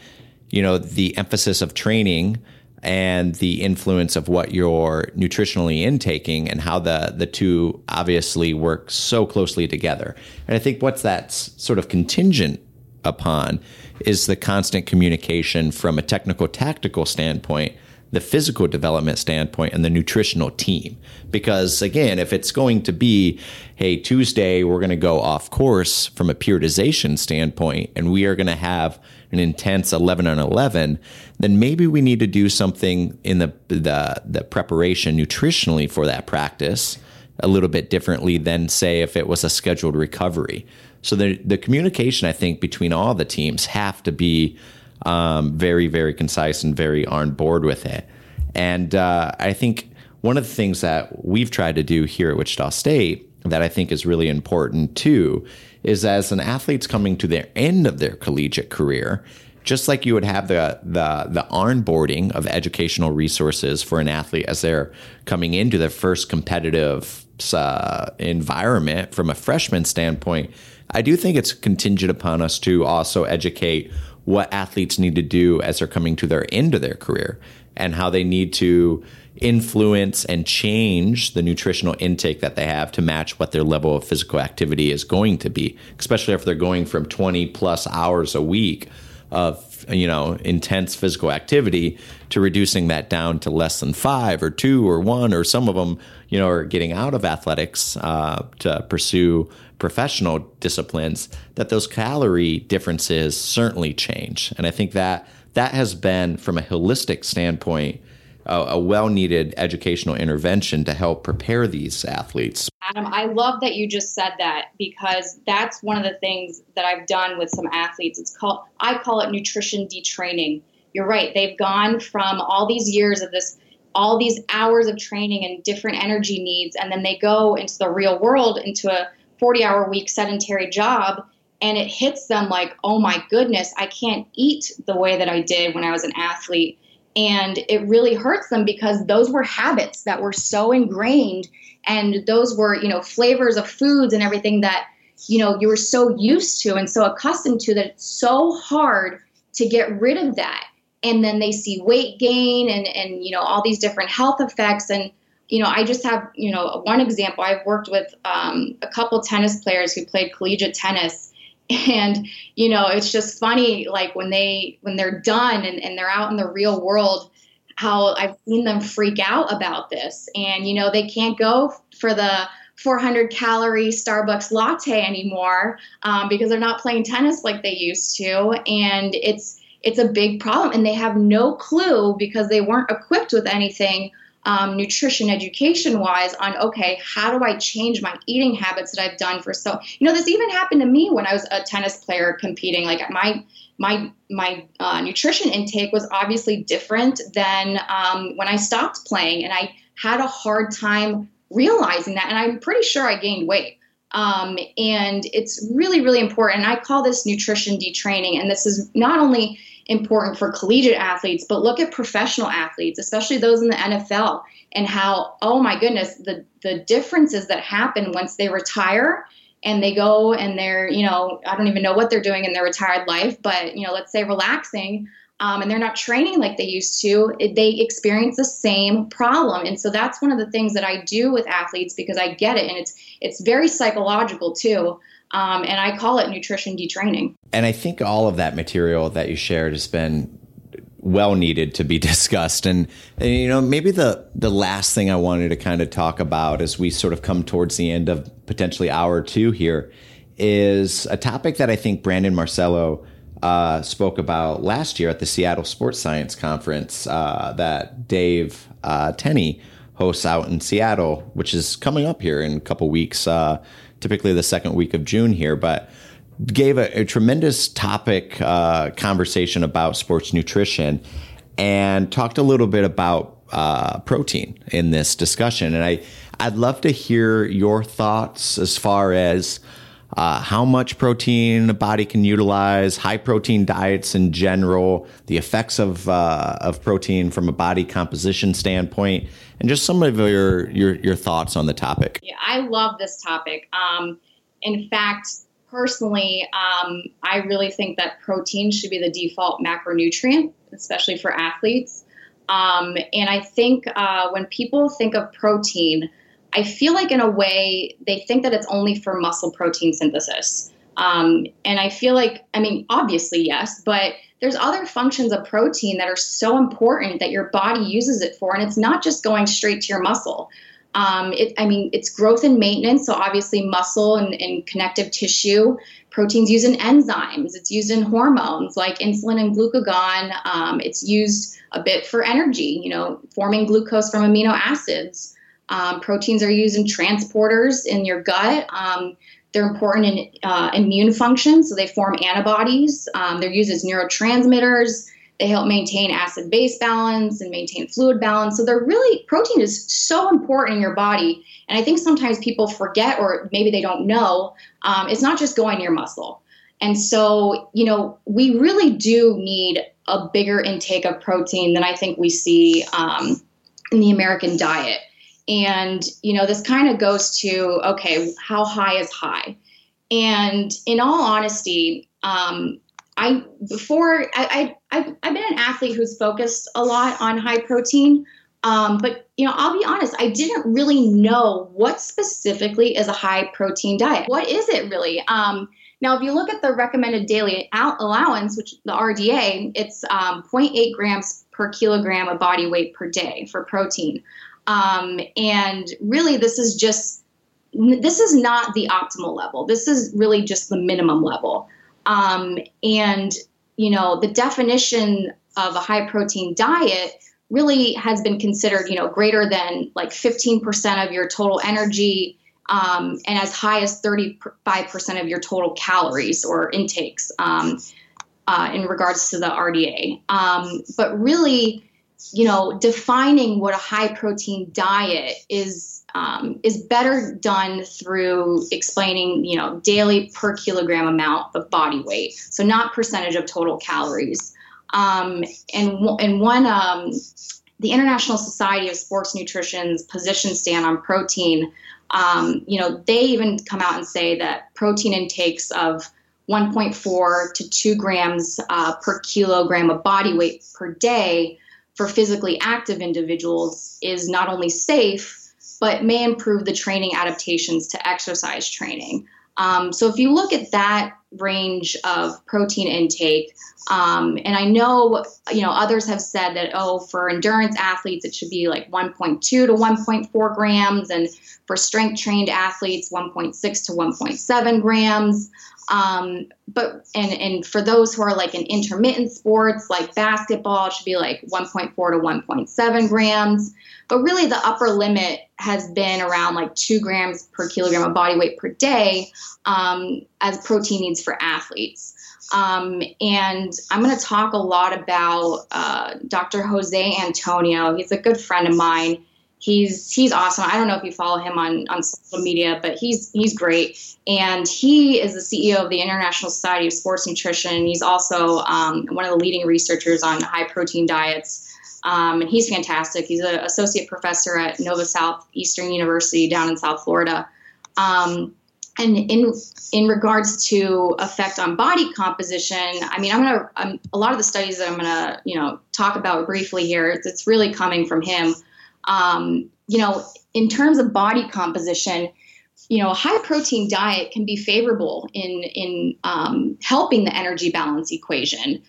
you know, the emphasis of training and the influence of what you're nutritionally intaking and how the the two obviously work so closely together. And I think what's that's sort of contingent upon is the constant communication from a technical tactical standpoint the physical development standpoint and the nutritional team. Because again, if it's going to be, hey, Tuesday, we're going to go off course from a periodization standpoint and we are going to have an intense 11 on 11, then maybe we need to do something in the, the, the preparation nutritionally for that practice a little bit differently than, say, if it was a scheduled recovery. So the, the communication, I think, between all the teams have to be um, very, very concise and very on board with it. And uh, I think one of the things that we've tried to do here at Wichita State that I think is really important too is as an athlete's coming to the end of their collegiate career, just like you would have the the the onboarding of educational resources for an athlete as they're coming into their first competitive uh, environment from a freshman standpoint, I do think it's contingent upon us to also educate what athletes need to do as they're coming to their end of their career and how they need to influence and change the nutritional intake that they have to match what their level of physical activity is going to be, especially if they're going from 20 plus hours a week of you know intense physical activity to reducing that down to less than five or two or one or some of them you know are getting out of athletics uh, to pursue professional disciplines that those calorie differences certainly change. And i think that that has been from a holistic standpoint a, a well needed educational intervention to help prepare these athletes. Adam, I love that you just said that because that's one of the things that I've done with some athletes. It's called, I call it nutrition detraining. You're right. They've gone from all these years of this, all these hours of training and different energy needs, and then they go into the real world, into a 40 hour week sedentary job and it hits them like, oh my goodness, I can't eat the way that I did when I was an athlete. And it really hurts them because those were habits that were so ingrained and those were, you know, flavors of foods and everything that, you know, you were so used to and so accustomed to that it's so hard to get rid of that. And then they see weight gain and, and you know, all these different health effects. And, you know, I just have, you know, one example. I've worked with um, a couple tennis players who played collegiate tennis and you know it's just funny like when they when they're done and, and they're out in the real world how i've seen them freak out about this. And you know they can't go for the 400 calorie starbucks latte anymore um, because they're not playing tennis like they used to. And it's it's a big problem. And they have no clue because they weren't equipped with anything um, nutrition education wise on okay how do i change my eating habits that i've done for so you know this even happened to me when i was a tennis player competing like my my my uh, nutrition intake was obviously different than um, when i stopped playing and i had a hard time realizing that and i'm pretty sure i gained weight Um, and it's really, really important. And I call this nutrition detraining. And this is not only important for collegiate athletes, but look at professional athletes, especially those in the NFL, and how, oh my goodness, the, the differences that happen once they retire and they go and they're, you know, I don't even know what they're doing in their retired life, but, you know, let's say relaxing. Um, and they're not training like they used to, they experience the same problem. And so that's one of the things that I do with athletes because I get it, and it's it's very psychological too. Um, and I call it nutrition detraining. And I think all of that material that you shared has been well needed to be discussed. And, and, you know, maybe the the last thing I wanted to kind of talk about as we sort of come towards the end of potentially hour two here is a topic that I think Brandon Marcello uh, spoke about last year at the Seattle Sports Science Conference uh, that Dave uh, Tenney hosts out in Seattle, which is coming up here in a couple weeks, uh, typically the second week of June here. But gave a, a tremendous topic uh, conversation about sports nutrition and talked a little bit about uh, protein in this discussion. And I, I'd love to hear your thoughts as far as uh, how much protein a body can utilize, high protein diets in general, the effects of uh, of protein from a body composition standpoint, and just some of your your, your thoughts on the topic. Yeah, I love this topic. Um, in fact, personally, um, I really think that protein should be the default macronutrient, especially for athletes. Um, and I think uh, when people think of protein, I feel like in a way they think that it's only for muscle protein synthesis. Um, and I feel like, I mean, obviously, yes, but there's other functions of protein that are so important that your body uses it for. And it's not just going straight to your muscle. Um, it, I mean, it's growth and maintenance. So obviously, muscle and, and connective tissue. Proteins used in enzymes. It's used in hormones like insulin and glucagon. Um, it's used a bit for energy. You know, forming glucose from amino acids. Um, proteins are used in transporters in your gut. They're important in uh, immune function, so they form antibodies. Um, they're used as neurotransmitters. They help maintain acid base balance and maintain fluid balance. So they're really, protein is so important in your body. And I think sometimes people forget, or maybe they don't know, um, it's not just going to your muscle. And so, you know, we really do need a bigger intake of protein than I think we see um, in the American diet. And, you know, this kind of goes to okay, how high is high? And in all honesty, um, I before I, I I've, I've been an athlete who's focused a lot on high protein. Um, but you know, I'll be honest, I didn't really know what specifically is a high protein diet. What is it really? Um, now, if you look at the recommended daily allowance, which the RDA, it's um, 0.8 grams per kilogram of body weight per day for protein. Um, and really, this is just this is not the optimal level. This is really just the minimum level. Um, and, you know, the definition of a high protein diet really has been considered, you know, greater than like 15% of your total energy um, and as high as 35% of your total calories or intakes um, uh, in regards to the RDA. Um, but really, you know, defining what a high protein diet is um, is better done through explaining, you know, daily per kilogram amount of body weight. So not percentage of total calories. Um, and and one, um, the International Society of Sports Nutrition's position stand on protein. Um, you know, they even come out and say that protein intakes of 1.4 to 2 grams uh, per kilogram of body weight per day for physically active individuals is not only safe but may improve the training adaptations to exercise training. Um, so if you look at that range of protein intake, um, and I know you know others have said that oh for endurance athletes it should be like 1.2 to 1.4 grams, and for strength trained athletes 1.6 to 1.7 grams. Um, but and and for those who are like in intermittent sports like basketball, should be like 1.4 to 1.7 grams. But really, the upper limit has been around like two grams per kilogram of body weight per day um, as protein needs for athletes. Um, and I'm going to talk a lot about uh, Dr. Jose Antonio. He's a good friend of mine He's he's awesome. I don't know if you follow him on on social media, but he's he's great. And he is the CEO of the International Society of Sports Nutrition. He's also um, one of the leading researchers on high protein diets. Um, and he's fantastic. He's an associate professor at Nova Southeastern University down in South Florida. Um, and in in regards to effect on body composition, I mean, I'm gonna I'm, a lot of the studies that I'm gonna you know talk about briefly here. It's, it's really coming from him. Um, you know, in terms of body composition, you know, a high protein diet can be favorable in in um, helping the energy balance equation,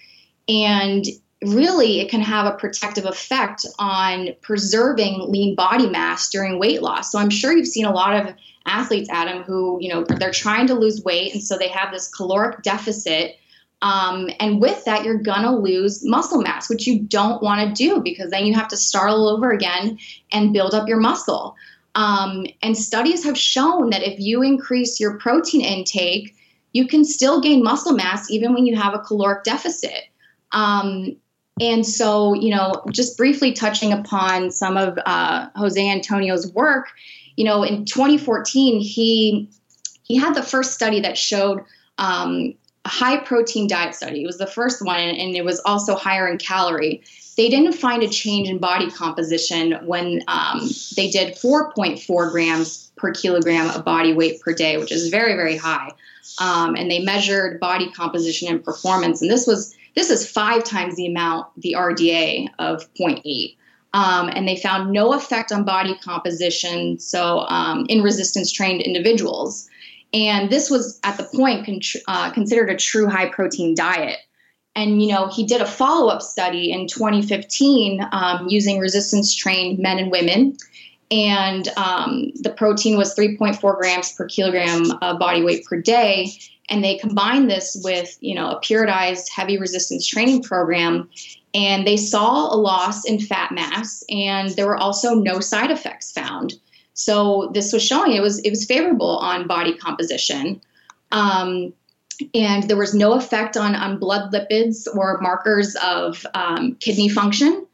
and really it can have a protective effect on preserving lean body mass during weight loss. So I'm sure you've seen a lot of athletes, Adam, who, you know, they're trying to lose weight. And so they have this caloric deficit. Um, and with that, you're to lose muscle mass, which you don't want to do because then you have to start all over again and build up your muscle. Um, and studies have shown that if you increase your protein intake, you can still gain muscle mass even when you have a caloric deficit. Um, and so, you know, just briefly touching upon some of uh, Jose Antonio's work, you know, in 2014, he he had the first study that showed um, high protein diet study. It was the first one, and it was also higher in calorie. They didn't find a change in body composition when um, they did 4.4 grams per kilogram of body weight per day, which is very, very high. Um, and they measured body composition and performance, and this was this is five times the amount the RDA of 0.8 um, and they found no effect on body composition. So, um, in resistance trained individuals. And this was at the point con- uh, considered a true high protein diet. And, you know, he did a follow up study in 2015 um, using resistance trained men and women. And um, the protein was 3.4 grams per kilogram of body weight per day and they combined this with you know a periodized heavy resistance training program and they saw a loss in fat mass and there were also no side effects found so this was showing it was it was favorable on body composition. Um, and there was no effect on on blood lipids or markers of um, kidney function.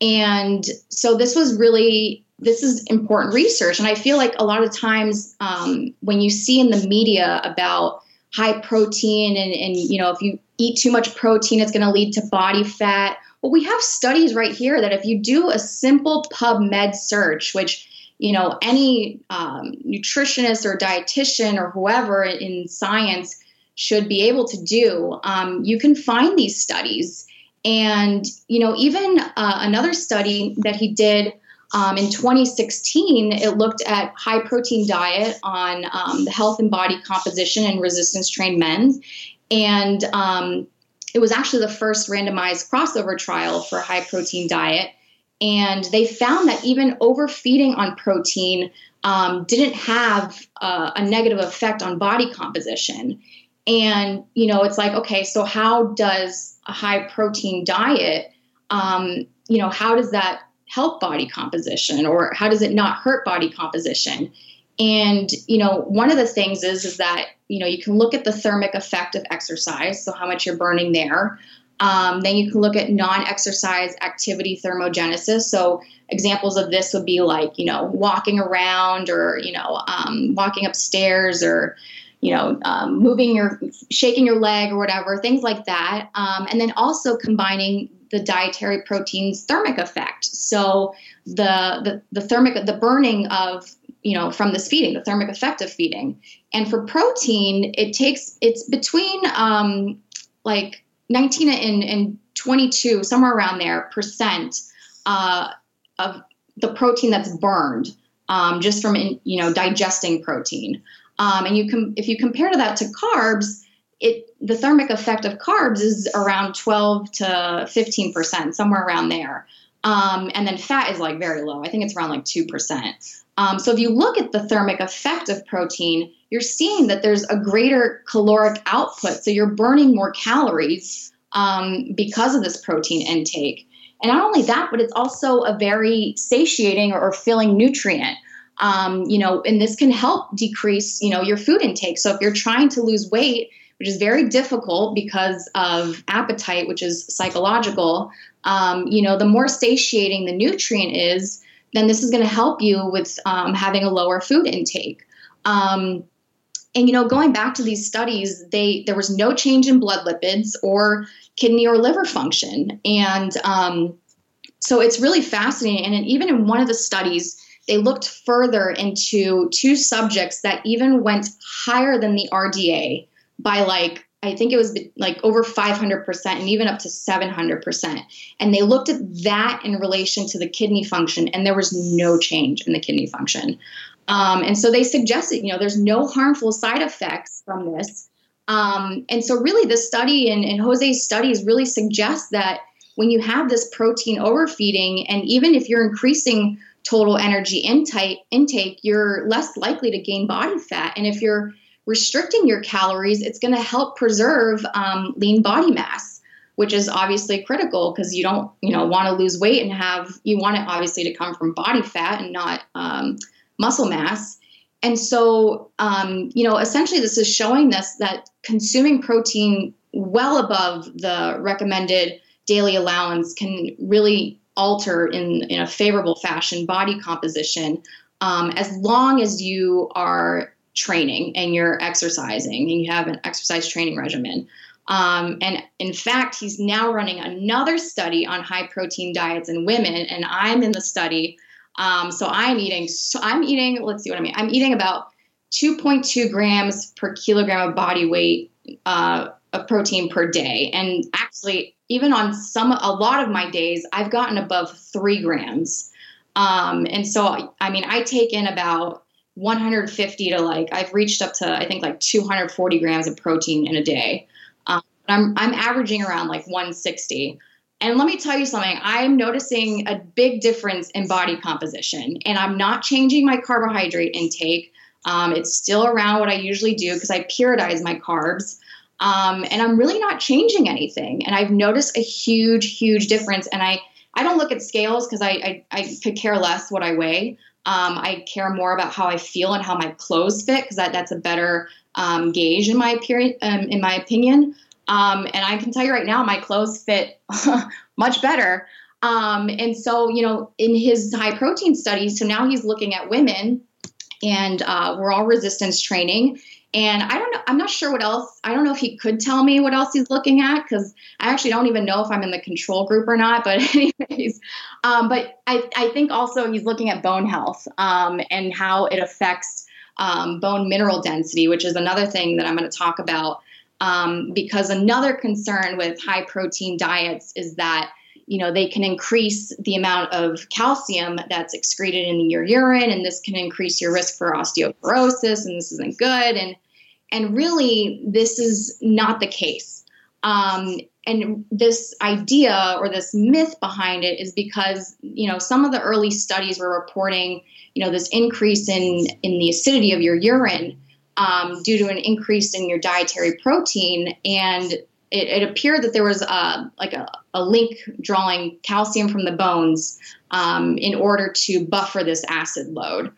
And so this was really this is important research. And i feel like a lot of times um, when you see in the media about high protein and, and you know if you eat too much protein it's going to lead to body fat. Well we have studies right here that if you do a simple pubmed search which you know any um, nutritionist or dietitian or whoever in science should be able to do um, you can find these studies and you know even uh, another study that he did um, in 2016, it looked at high protein diet on um, the health and body composition in resistance trained men. And um, it was actually the first randomized crossover trial for high protein diet. And they found that even overfeeding on protein um, didn't have uh, a negative effect on body composition. And, you know, it's like, okay, so how does a high protein diet, um, you know, how does that help body composition or how does it not hurt body composition? And you know, one of the things is is that you know you can look at the thermic effect of exercise, so how much you're burning there. Um, then you can look at non-exercise activity thermogenesis. So examples of this would be like you know walking around or you know um, walking upstairs or you know um, moving your shaking your leg or whatever things like that. Um, and then also combining the dietary protein's thermic effect. So the, the the thermic the burning of you know from this feeding, the thermic effect of feeding. And for protein, it takes it's between um, like 19 and, and 22, somewhere around there, percent uh, of the protein that's burned um, just from you know digesting protein. Um, and you can if you compare that to carbs, it the thermic effect of carbs is around 12 to 15 percent, somewhere around there. Um, and then fat is like very low. I think it's around like two percent. Um, so if you look at the thermic effect of protein, you're seeing that there's a greater caloric output. So you're burning more calories um, because of this protein intake. And not only that, but it's also a very satiating or filling nutrient. Um, you know, and this can help decrease, you know, your food intake. So if you're trying to lose weight which is very difficult because of appetite, which is psychological. Um, you know, the more satiating the nutrient is, then this is going to help you with um, having a lower food intake. Um, and you know, going back to these studies, they there was no change in blood lipids or kidney or liver function, and um, so it's really fascinating. And even in one of the studies, they looked further into two subjects that even went higher than the RDA by like I think it was like over 500% and even up to 700%. And they looked at that in relation to the kidney function, and there was no change in the kidney function. Um, and so they suggested, you know, there's no harmful side effects from this. Um, and so, really, the study and, and Jose's studies really suggest that when you have this protein overfeeding, and even if you're increasing total energy intake, intake, you're less likely to gain body fat. And if you're restricting your calories, it's going to help preserve um, lean body mass, which is obviously critical because you don't, you know, want to lose weight and have you want it obviously to come from body fat and not um, muscle mass. And so, um, you know, essentially, this is showing us that consuming protein well above the recommended daily allowance can really alter in, in a favorable fashion body composition um, as long as you are training and you're exercising and you have an exercise training regimen. Um, and in fact, he's now running another study on high protein diets in women, and I'm in the study. Um, so I'm eating. So I'm eating. Let's see what I mean. I'm eating about 2.2 grams per kilogram of body weight uh, of protein per day, and actually, even on some a lot of my days, I've gotten above three grams. Um, and so, I mean, I take in about 150 to like I've reached up to I think like 240 grams of protein in a day. Um, I'm I'm averaging around like 160. And let me tell you something, I'm noticing a big difference in body composition, and I'm not changing my carbohydrate intake. Um, it's still around what I usually do because I periodize my carbs. Um, and I'm really not changing anything. And I've noticed a huge, huge difference. And I, I don't look at scales because I, I, I could care less what I weigh. Um, I care more about how I feel and how my clothes fit because that, that's a better um, gauge in my period, um, in my opinion. Um, and I can tell you right now, my clothes fit much better. Um, and so, you know, in his high protein studies, so now he's looking at women, and uh, we're all resistance training. And I don't know, I'm not sure what else. I don't know if he could tell me what else he's looking at because I actually don't even know if I'm in the control group or not. But, anyways, um, but I, I think also he's looking at bone health um, and how it affects um, bone mineral density, which is another thing that I'm going to talk about. Um, because another concern with high protein diets is that you know they can increase the amount of calcium that's excreted in your urine and this can increase your risk for osteoporosis and this isn't good. And and really this is not the case. Um, and this idea or this myth behind it is because you know some of the early studies were reporting you know this increase in in the acidity of your urine um, due to an increase in your dietary protein and it, it appeared that there was a, like a, a link drawing calcium from the bones um, in order to buffer this acid load.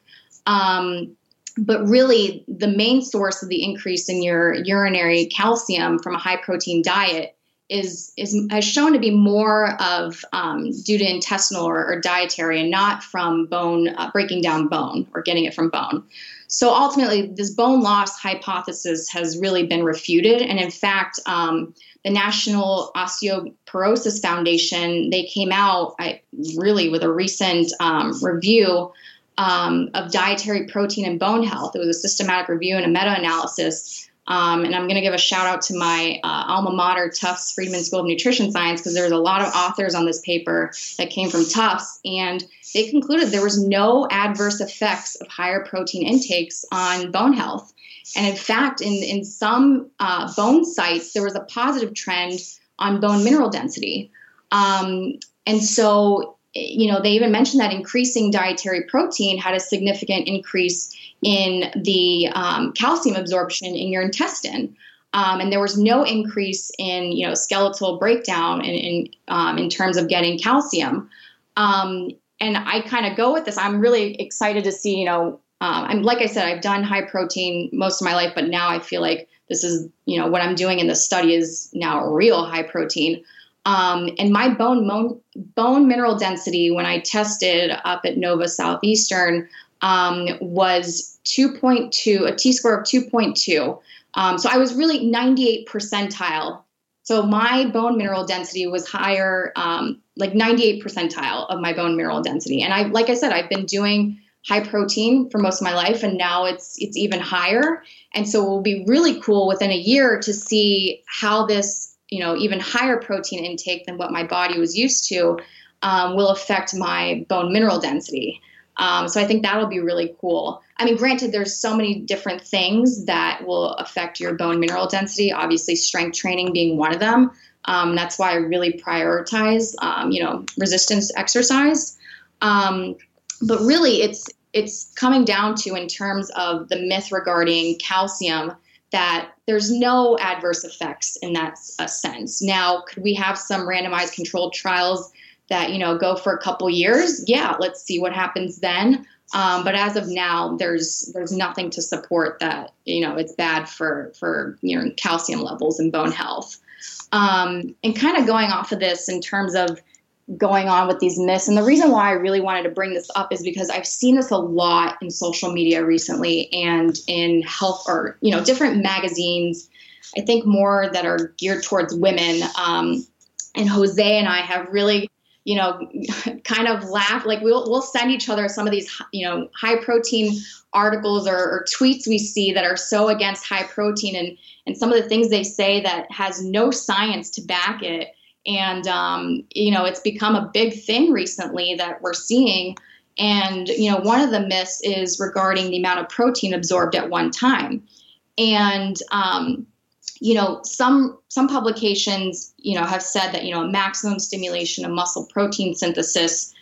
Um, but really, the main source of the increase in your urinary calcium from a high protein diet is, is has shown to be more of um, due to intestinal or, or, dietary and not from bone uh, breaking down bone or getting it from bone. So ultimately, this bone loss hypothesis has really been refuted. And in fact, um, the National Osteoporosis Foundation, they came out I, really with a recent um, review um, of dietary protein and bone health. It was a systematic review and a meta analysis. Um, and I'm going to give a shout out to my uh, alma mater, Tufts Friedman School of Nutrition Science, because there's a lot of authors on this paper that came from Tufts. And they concluded there was no adverse effects of higher protein intakes on bone health. And in fact, in, in some uh, bone sites, there was a positive trend on bone mineral density. Um, and so, you know, they even mentioned that increasing dietary protein had a significant increase in the um, calcium absorption in your intestine. Um, and there was no increase in, you know, skeletal breakdown in, in, um, in terms of getting calcium. Um, and I kind of go with this. I'm really excited to see, you know, um, I'm like I said, I've done high protein most of my life, but now I feel like this is, you know, what I'm doing in the study is now real high protein. Um, and my bone, bone bone mineral density when I tested up at Nova Southeastern um, was 2.2, a T score of 2.2. Um, so I was really 98 percentile. So my bone mineral density was higher, um, like 98 percentile of my bone mineral density. And I, like I said, I've been doing high protein for most of my life, and now it's it's even higher. And so it will be really cool within a year to see how this, you know, even higher protein intake than what my body was used to um, will affect my bone mineral density. Um, so I think that'll be really cool. I mean, granted, there's so many different things that will affect your bone mineral density. Obviously, strength training being one of them. Um, that's why I really prioritize, um, you know, resistance exercise. Um, but really, it's it's coming down to in terms of the myth regarding calcium that there's no adverse effects in that uh, sense. Now, could we have some randomized controlled trials that you know go for a couple years? Yeah, let's see what happens then. Um, but as of now, there's there's nothing to support that you know it's bad for for you know calcium levels and bone health. Um, and kind of going off of this in terms of going on with these myths. And the reason why I really wanted to bring this up is because I've seen this a lot in social media recently and in health or, you know, different magazines. I think more that are geared towards women. Um, and Jose and I have really, you know, kind of laugh. Like we'll we'll send each other some of these, you know, high protein articles or, or tweets we see that are so against high protein and and some of the things they say that has no science to back it and um, you know it's become a big thing recently that we're seeing and you know one of the myths is regarding the amount of protein absorbed at one time and um, you know some some publications you know have said that you know a maximum stimulation of muscle protein synthesis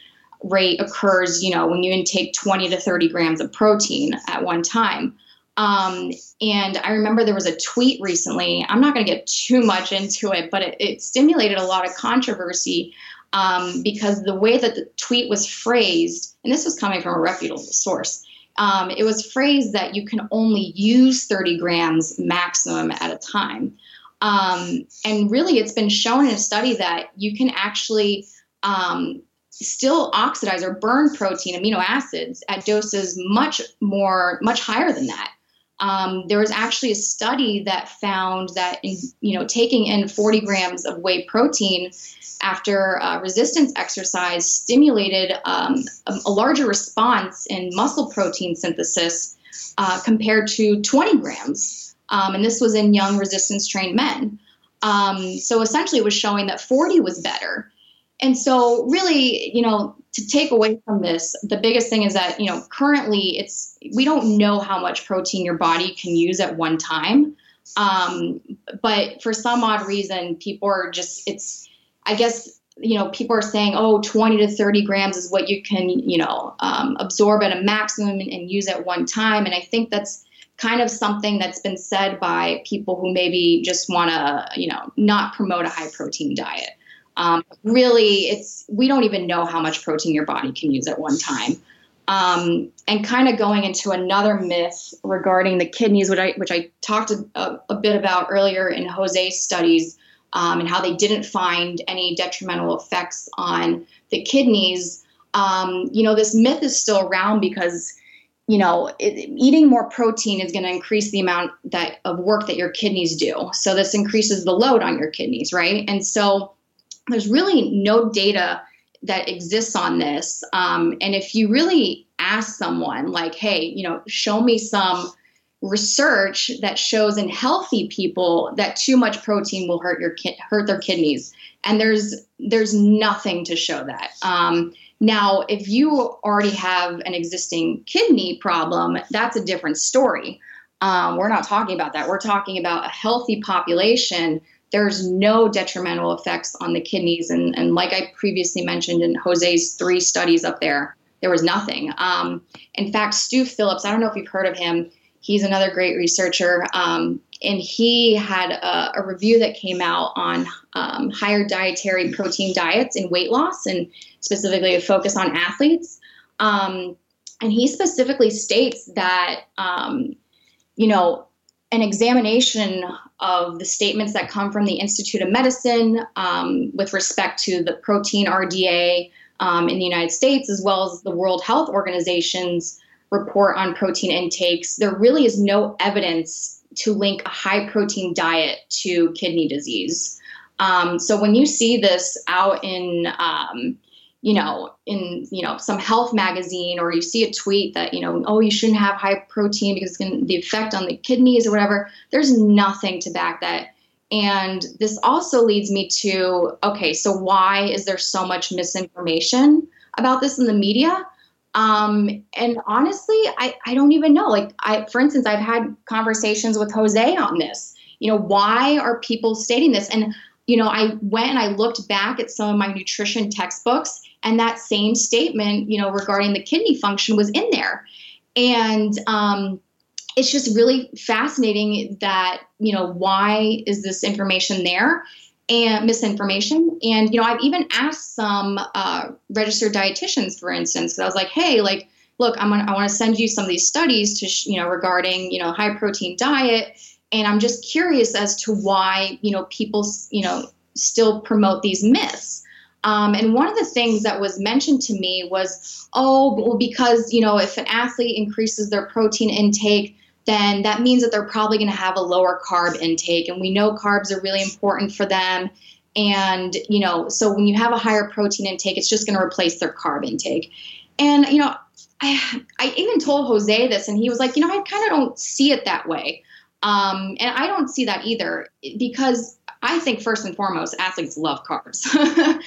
rate occurs you know when you intake 20 to 30 grams of protein at one time um, and I remember there was a tweet recently. I'm not going to get too much into it, but it, it stimulated a lot of controversy um, because the way that the tweet was phrased, and this was coming from a reputable source, um, it was phrased that you can only use 30 grams maximum at a time. Um, and really, it's been shown in a study that you can actually um, still oxidize or burn protein amino acids at doses much more, much higher than that. Um, there was actually a study that found that in you know taking in 40 grams of whey protein after uh, resistance exercise stimulated um, a, a, larger response in muscle protein synthesis uh, compared to 20 grams, um, and this was in young resistance trained men. Um, so essentially, it was showing that 40 was better. And so, really, you know, to take away from this, the biggest thing is that, you know, currently it's, we don't know how much protein your body can use at one time. Um, but for some odd reason, people are just, it's, I guess, you know, people are saying, oh, 20 to 30 grams is what you can, you know, um, absorb at a maximum and, and use at one time. And I think that's, kind of something that's been said by people who maybe just want to, you know, not promote a high protein diet. Um, really, it's we don't even know how much protein your body can use at one time. Um, and kind of going into another myth regarding the kidneys, which I which I talked a, a bit about earlier in Jose's studies, um, and how they didn't find any detrimental effects on the kidneys. Um, you know, this myth is still around because you know it, eating more protein is going to increase the amount that of work that your kidneys do. So this increases the load on your kidneys, right? And so there's really no data that exists on this. Um, and if you really ask someone, like, hey, you know, show me some research that shows in healthy people that too much protein will hurt your ki- hurt their kidneys, and there's there's nothing to show that. Um, now, if you already have an existing kidney problem, that's a different story. Um, we're not talking about that. We're talking about a healthy population there's no detrimental effects on the kidneys. And, and like I previously mentioned in Jose's three studies up there, there was nothing. Um, in fact, Stu Phillips, I don't know if you've heard of him, he's another great researcher. Um, and he had a, a, review that came out on um, higher dietary protein diets and weight loss, and specifically a focus on athletes. Um, and he specifically states that, um, you know, an examination of the statements that come from the Institute of Medicine um, with respect to the protein RDA um, in the United States, as well as the World Health Organization's report on protein intakes, there really is no evidence to link a high protein diet to kidney disease. Um, so when you see this out in um, you know, in you know some health magazine, or you see a tweet that you know, oh, you shouldn't have high protein because it's gonna the effect on the kidneys or whatever. There's nothing to back that. And this also leads me to okay, so why is there so much misinformation about this in the media? Um, and honestly, I, I don't even know. Like, I, for instance, I've had conversations with Jose on this. You know, why are people stating this? And you know, I went and I looked back at some of my nutrition textbooks, and that same statement, you know, regarding the kidney function was in there. And um, it's just really fascinating that, you know, why is this information there? and misinformation. And you know, I've even asked some uh, registered dietitians, for instance, because I was like, hey, like, look, I'm gonna, I want to send you some of these studies to, sh- you know, regarding you know high protein diet, and I'm just curious as to why you know people you know still promote these myths. Um, and one of the things that was mentioned to me was, oh, well, because you know, if an athlete increases their protein intake, then that means that they're probably going to have a lower carb intake, and we know carbs are really important for them. And you know, so when you have a higher protein intake, it's just going to replace their carb intake. And you know, I, I even told Jose this, and he was like, you know, I kind of don't see it that way. Um, and I don't see that either because I think first and foremost, athletes love carbs.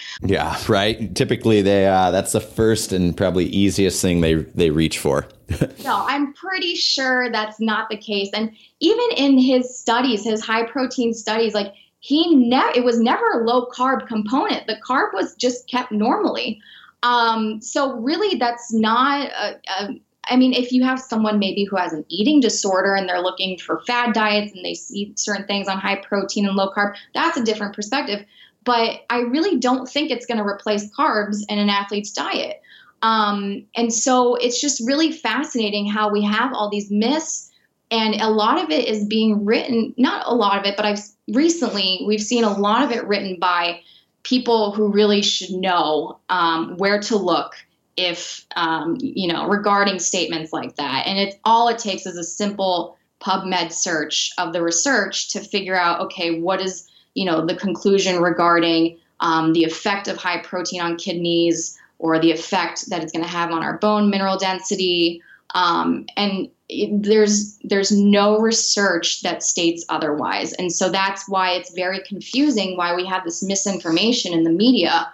yeah, right. Typically, they uh, that's the first and probably easiest thing they they reach for. no, I'm pretty sure that's not the case. And even in his studies, his high protein studies, like he never it was never a low carb component. The carb was just kept normally. Um, so really, that's not a, a I mean, if you have someone maybe who has an eating disorder and they're looking for fad diets and they see certain things on high protein and low carb, that's a different perspective. But I really don't think it's going to replace carbs in an athlete's diet. Um, and so it's just really fascinating how we have all these myths, and a lot of it is being written, not a lot of it, but I've recently, we've seen a lot of it written by people who really should know um, where to look if um, you know regarding statements like that. And it's all it takes is a simple pubmed search of the research to figure out okay what is you know the conclusion regarding um, the effect of high protein on kidneys or the effect that it's going to have on our bone mineral density. Um, and it, there's there's no research that states otherwise. And so that's why it's very confusing why we have this misinformation in the media.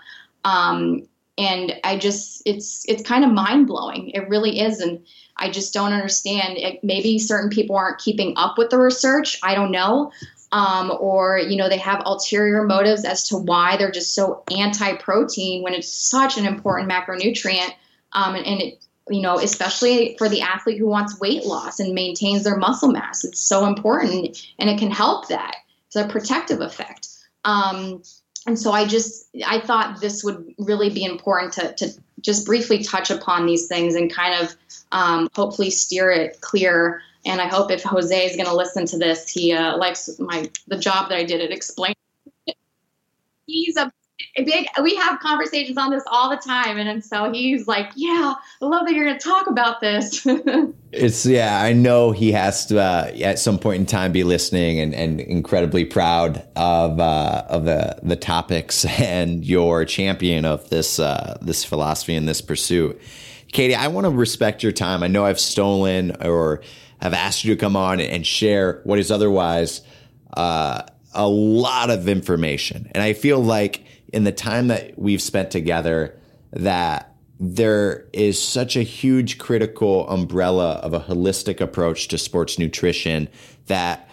Um, and I just it's it's kind of mind blowing. It really is, and I just don't understand. It, maybe certain people aren't keeping up with the research. I don't know. Um, or you know they have ulterior motives as to why they're just so anti-protein when it's such an important macronutrient um, and, and it you know especially for the athlete who wants weight loss and maintains their muscle mass it's so important and it can help that it's a protective effect um, and so I just I thought this would really be important to to just briefly touch upon these things and kind of um, hopefully steer it clear. And I hope if Jose is going to listen to this, he uh, likes my the job that I did at explaining. He's a big we have conversations on this all the time. And, and so he's like yeah i love that you're going to talk about this. It's yeah i know he has to uh, at some point in time be listening and, and incredibly proud of uh, of the the topics and your champion of this uh, this philosophy and this pursuit. Katie i want to respect your time. I know i've stolen or have asked you to come on and share what is otherwise uh, a lot of information. And i feel like in the time that we've spent together that there is such a huge critical umbrella of a holistic approach to sports nutrition that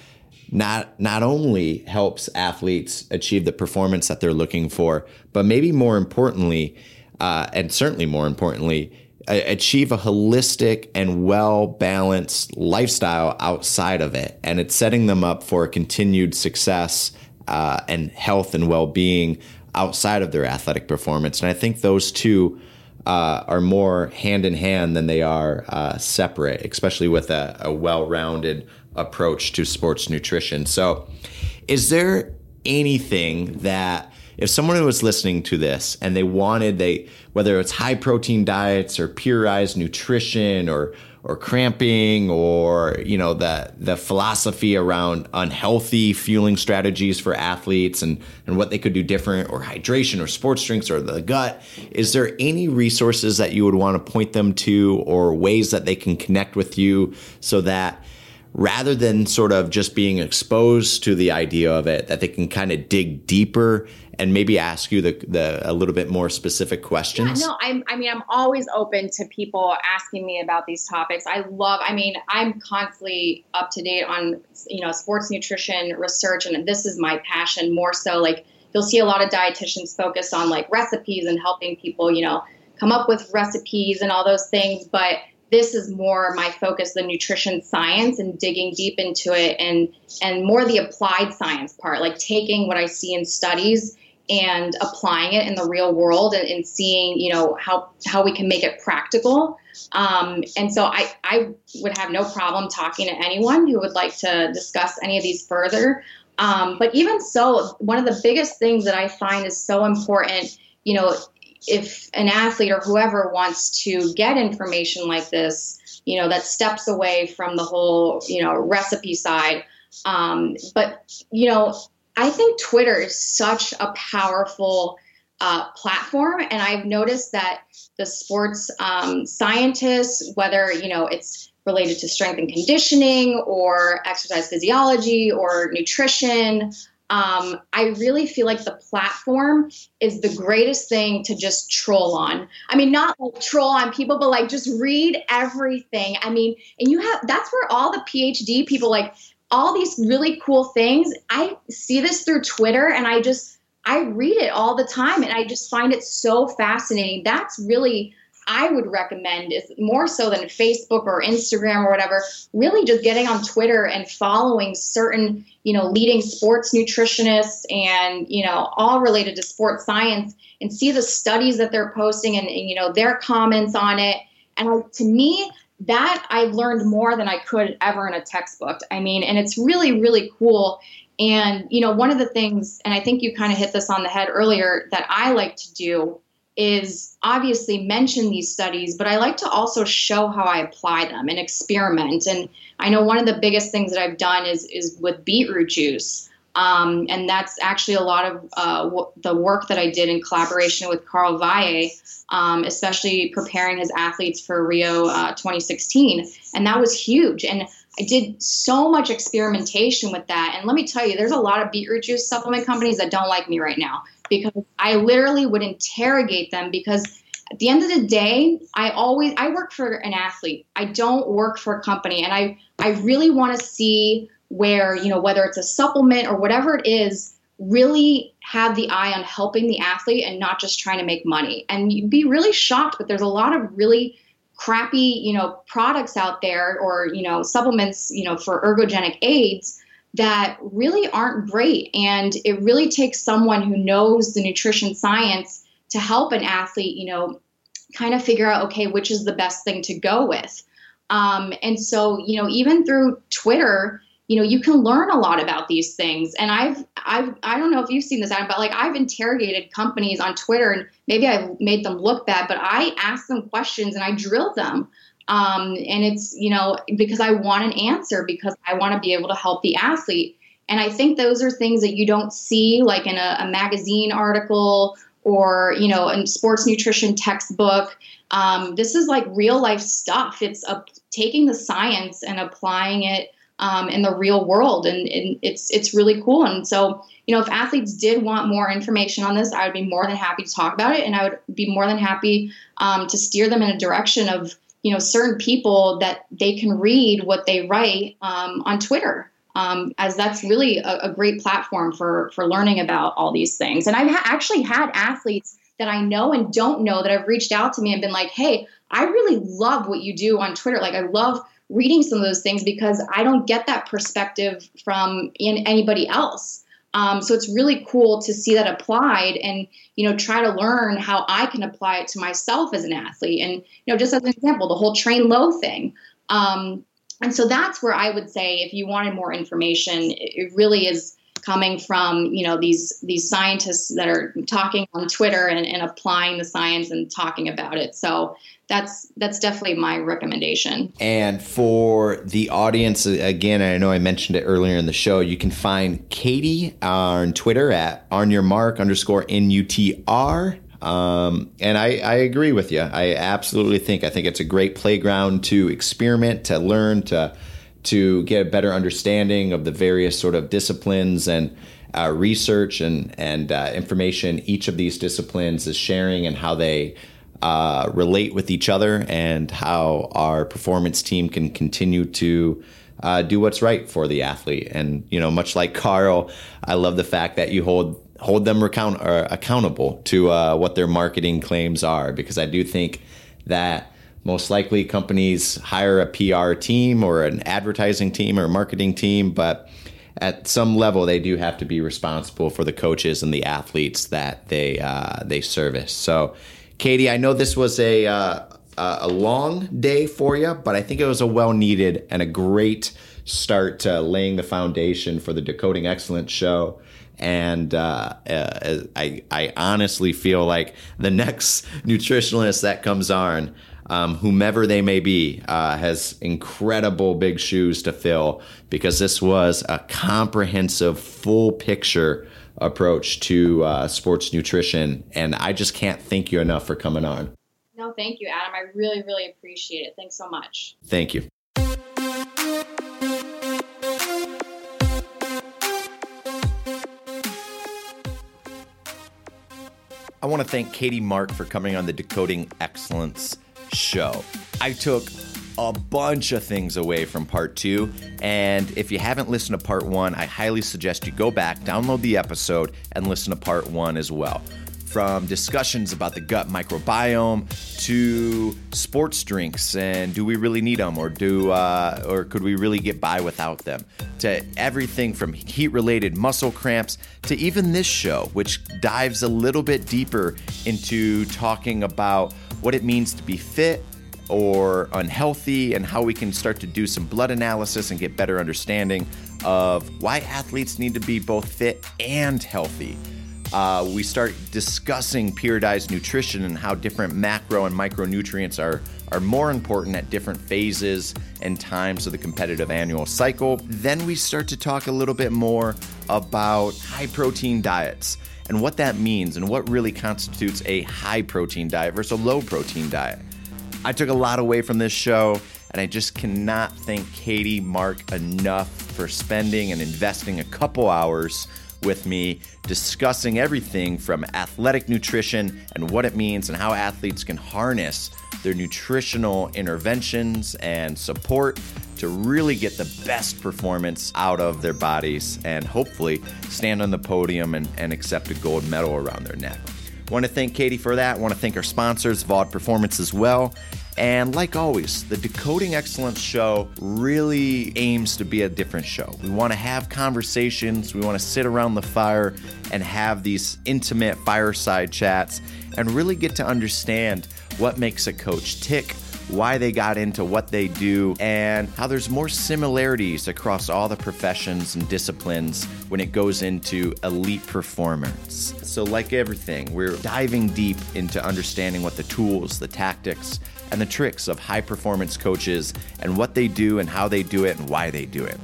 not not only helps athletes achieve the performance that they're looking for, but maybe more importantly, uh, and certainly more importantly, achieve a holistic and well balanced lifestyle outside of it, and it's setting them up for continued success uh, and health and well being outside of their athletic performance. And I think those two uh, are more hand in hand than they are uh, separate, especially with a, a well rounded approach to sports nutrition. So, is there anything that if someone was listening to this and they wanted they whether it's high protein diets or periodized nutrition or or cramping or you know the the philosophy around unhealthy fueling strategies for athletes and and what they could do different or hydration or sports drinks or the gut. Is there any resources that you would want to point them to or ways that they can connect with you so that rather than sort of just being exposed to the idea of it that they can kind of dig deeper and maybe ask you the, the a little bit more specific questions? Yeah, no I'm, i mean i'm always open to people asking me about these topics. I love i mean i'm constantly up to date on you know sports nutrition research and this is my passion more so. Like you'll see a lot of dietitians focus on like recipes and helping people you know come up with recipes and all those things but this is more my focus the nutrition science and digging deep into it and and more the applied science part like taking what i see in studies and applying it in the real world and, and seeing you know how how we can make it practical. Um, and so I, I would have no problem talking to anyone who would like to discuss any of these further. Um, but even so one of the biggest things that i find is so important you know if an athlete or whoever wants to get information like this, you know, that steps away from the whole, you know, recipe side. Um, but, you know, I think Twitter is such a powerful uh, platform. And I've noticed that the sports um, scientists, whether, you know, it's related to strength and conditioning or exercise physiology or nutrition, um, I really feel like the platform is the greatest thing to just troll on. I mean, not like troll on people, but like just read everything. I mean, and you have that's where all the PhD people like all these really cool things. I see this through Twitter and I just I read it all the time and I just find it so fascinating. That's really I would recommend is more so than Facebook or Instagram or whatever, really just getting on Twitter and following certain, you know, leading sports nutritionists and, you know, all related to sports science and see the studies that they're posting and, and you know, their comments on it. And to me, that I've learned more than I could ever in a textbook. I mean, and it's really, really cool. And, you know, one of the things, and I think you kind of hit this on the head earlier, that I like to do is obviously mention these studies, but I like to also show how I apply them and experiment. And I know one of the biggest things that I've done is is with beetroot juice. Um, and that's actually a lot of uh, w- the work that I did in collaboration with Carl Valle, um, especially preparing his athletes for Rio uh, 2016. And that was huge. And I did so much experimentation with that. And let me tell you, there's a lot of beetroot juice supplement companies that don't like me right now because I literally would interrogate them because at the end of the day, I always I work for an athlete. I don't work for a company and I I really want to see where, you know, whether it's a supplement or whatever it is, really have the eye on helping the athlete and not just trying to make money. And you'd be really shocked, but there's a lot of really crappy, you know, products out there or, you know, supplements, you know, for ergogenic aids that really aren't great. And it really takes someone who knows the nutrition science to help an athlete, you know, kind of figure out, okay, which is the best thing to go with. Um, and so, you know, even through Twitter, you know, you can learn a lot about these things. And I've, I've, I don't know if you've seen this, Adam, but like I've interrogated companies on Twitter and maybe I've made them look bad, but I ask them questions and I drill them um, and it's, you know, because I want an answer because I want to be able to help the athlete. And I think those are things that you don't see like in a, a magazine article or, you know, in sports nutrition textbook. Um, this is like real life stuff. It's a, taking the science and applying it um, in the real world. And, and it's, it's really cool. And so, you know, if athletes did want more information on this, I would be more than happy to talk about it. And I would be more than happy um, to steer them in a direction of, you know certain people that they can read what they write um, on Twitter. Um, as that's really a, a, great platform for for learning about all these things. And I've ha- actually had athletes that I know and don't know that have reached out to me and been like, "Hey, I really love what you do on Twitter. Like, I love reading some of those things because I don't get that perspective from in anybody else." Um, so it's really cool to see that applied and you know try to learn how I can apply it to myself as an athlete. And you know, just as an example, the whole train low thing. Um, and so that's where I would say if you wanted more information, it really is coming from you know these these scientists that are talking on Twitter and, and applying the science and talking about it. So that's that's definitely my recommendation. And for the audience, again, I know I mentioned it earlier in the show. You can find Katie on Twitter at on your mark underscore nutr. Um, and I, I agree with you. I absolutely think I think it's a great playground to experiment, to learn, to to get a better understanding of the various sort of disciplines and uh, research and and uh, information each of these disciplines is sharing and how they uh, relate with each other and how our performance team can continue to uh, do what's right for the athlete. And you know, much like Carl, I love the fact that you hold hold them account accountable to uh, what their marketing claims are, because I do think that most likely companies hire a PR team or an advertising team or marketing team, but at some level they do have to be responsible for the coaches and the athletes that they uh, they service. So Katie, I know this was a uh, a long day for you, but I think it was a well needed and a great start to laying the foundation for the Decoding Excellence show. And uh, uh, I, I honestly feel like the next nutritionalist that comes on, um, whomever they may be, uh, has incredible big shoes to fill because this was a comprehensive, full picture approach to uh, sports nutrition. And I just can't thank you enough for coming on. No, thank you, Adam. I really, really appreciate it. Thanks so much. Thank you. I want to thank Katie Mark for coming on the Decoding Excellence show. I took a bunch of things away from part two. And if you haven't listened to part one, I highly suggest you go back, download the episode, and listen to part one as well. From discussions about the gut microbiome to sports drinks and do we really need them or do uh, or could we really get by without them to everything from heat related muscle cramps to even this show which dives a little bit deeper into talking about what it means to be fit or unhealthy and how we can start to do some blood analysis and get better understanding of why athletes need to be both fit and healthy. Uh, we start discussing periodized nutrition and how different macro and micronutrients are, are more important at different phases and times of the competitive annual cycle. Then we start to talk a little bit more about high protein diets and what that means and what really constitutes a high protein diet versus a low protein diet. I took a lot away from this show, and I just cannot thank Katie Mark enough for spending and investing a couple hours with me discussing everything from athletic nutrition and what it means and how athletes can harness their nutritional interventions and support to really get the best performance out of their bodies and hopefully stand on the podium and, and accept a gold medal around their neck. Want to thank Katie for that. Want to thank our sponsors, VALD Performance, as well. And like always, the Decoding Excellence show really aims to be a different show. We want to have conversations, we want to sit around the fire and have these intimate fireside chats and really get to understand what makes a coach tick, why they got into what they do, and how there's more similarities across all the professions and disciplines when it goes into elite performance. So, like everything, we're diving deep into understanding what the tools, the tactics, and the tricks of high performance coaches and what they do and how they do it and why they do it.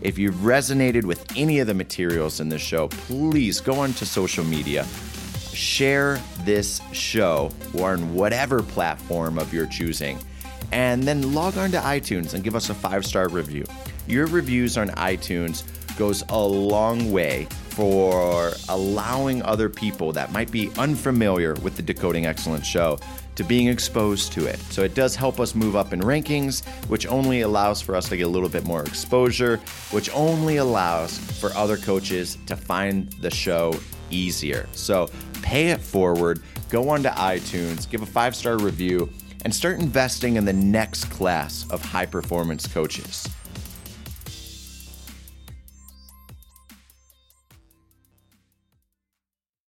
If you've resonated with any of the materials in this show, please go onto social media, share this show or on whatever platform of your choosing, and then log on to iTunes and give us a five star review. Your reviews on iTunes goes a long way for allowing other people that might be unfamiliar with the Decoding Excellence show to being exposed to it. So it does help us move up in rankings, which only allows for us to get a little bit more exposure, which only allows for other coaches to find the show easier. So pay it forward, go onto iTunes, give a five star review, and start investing in the next class of high performance coaches.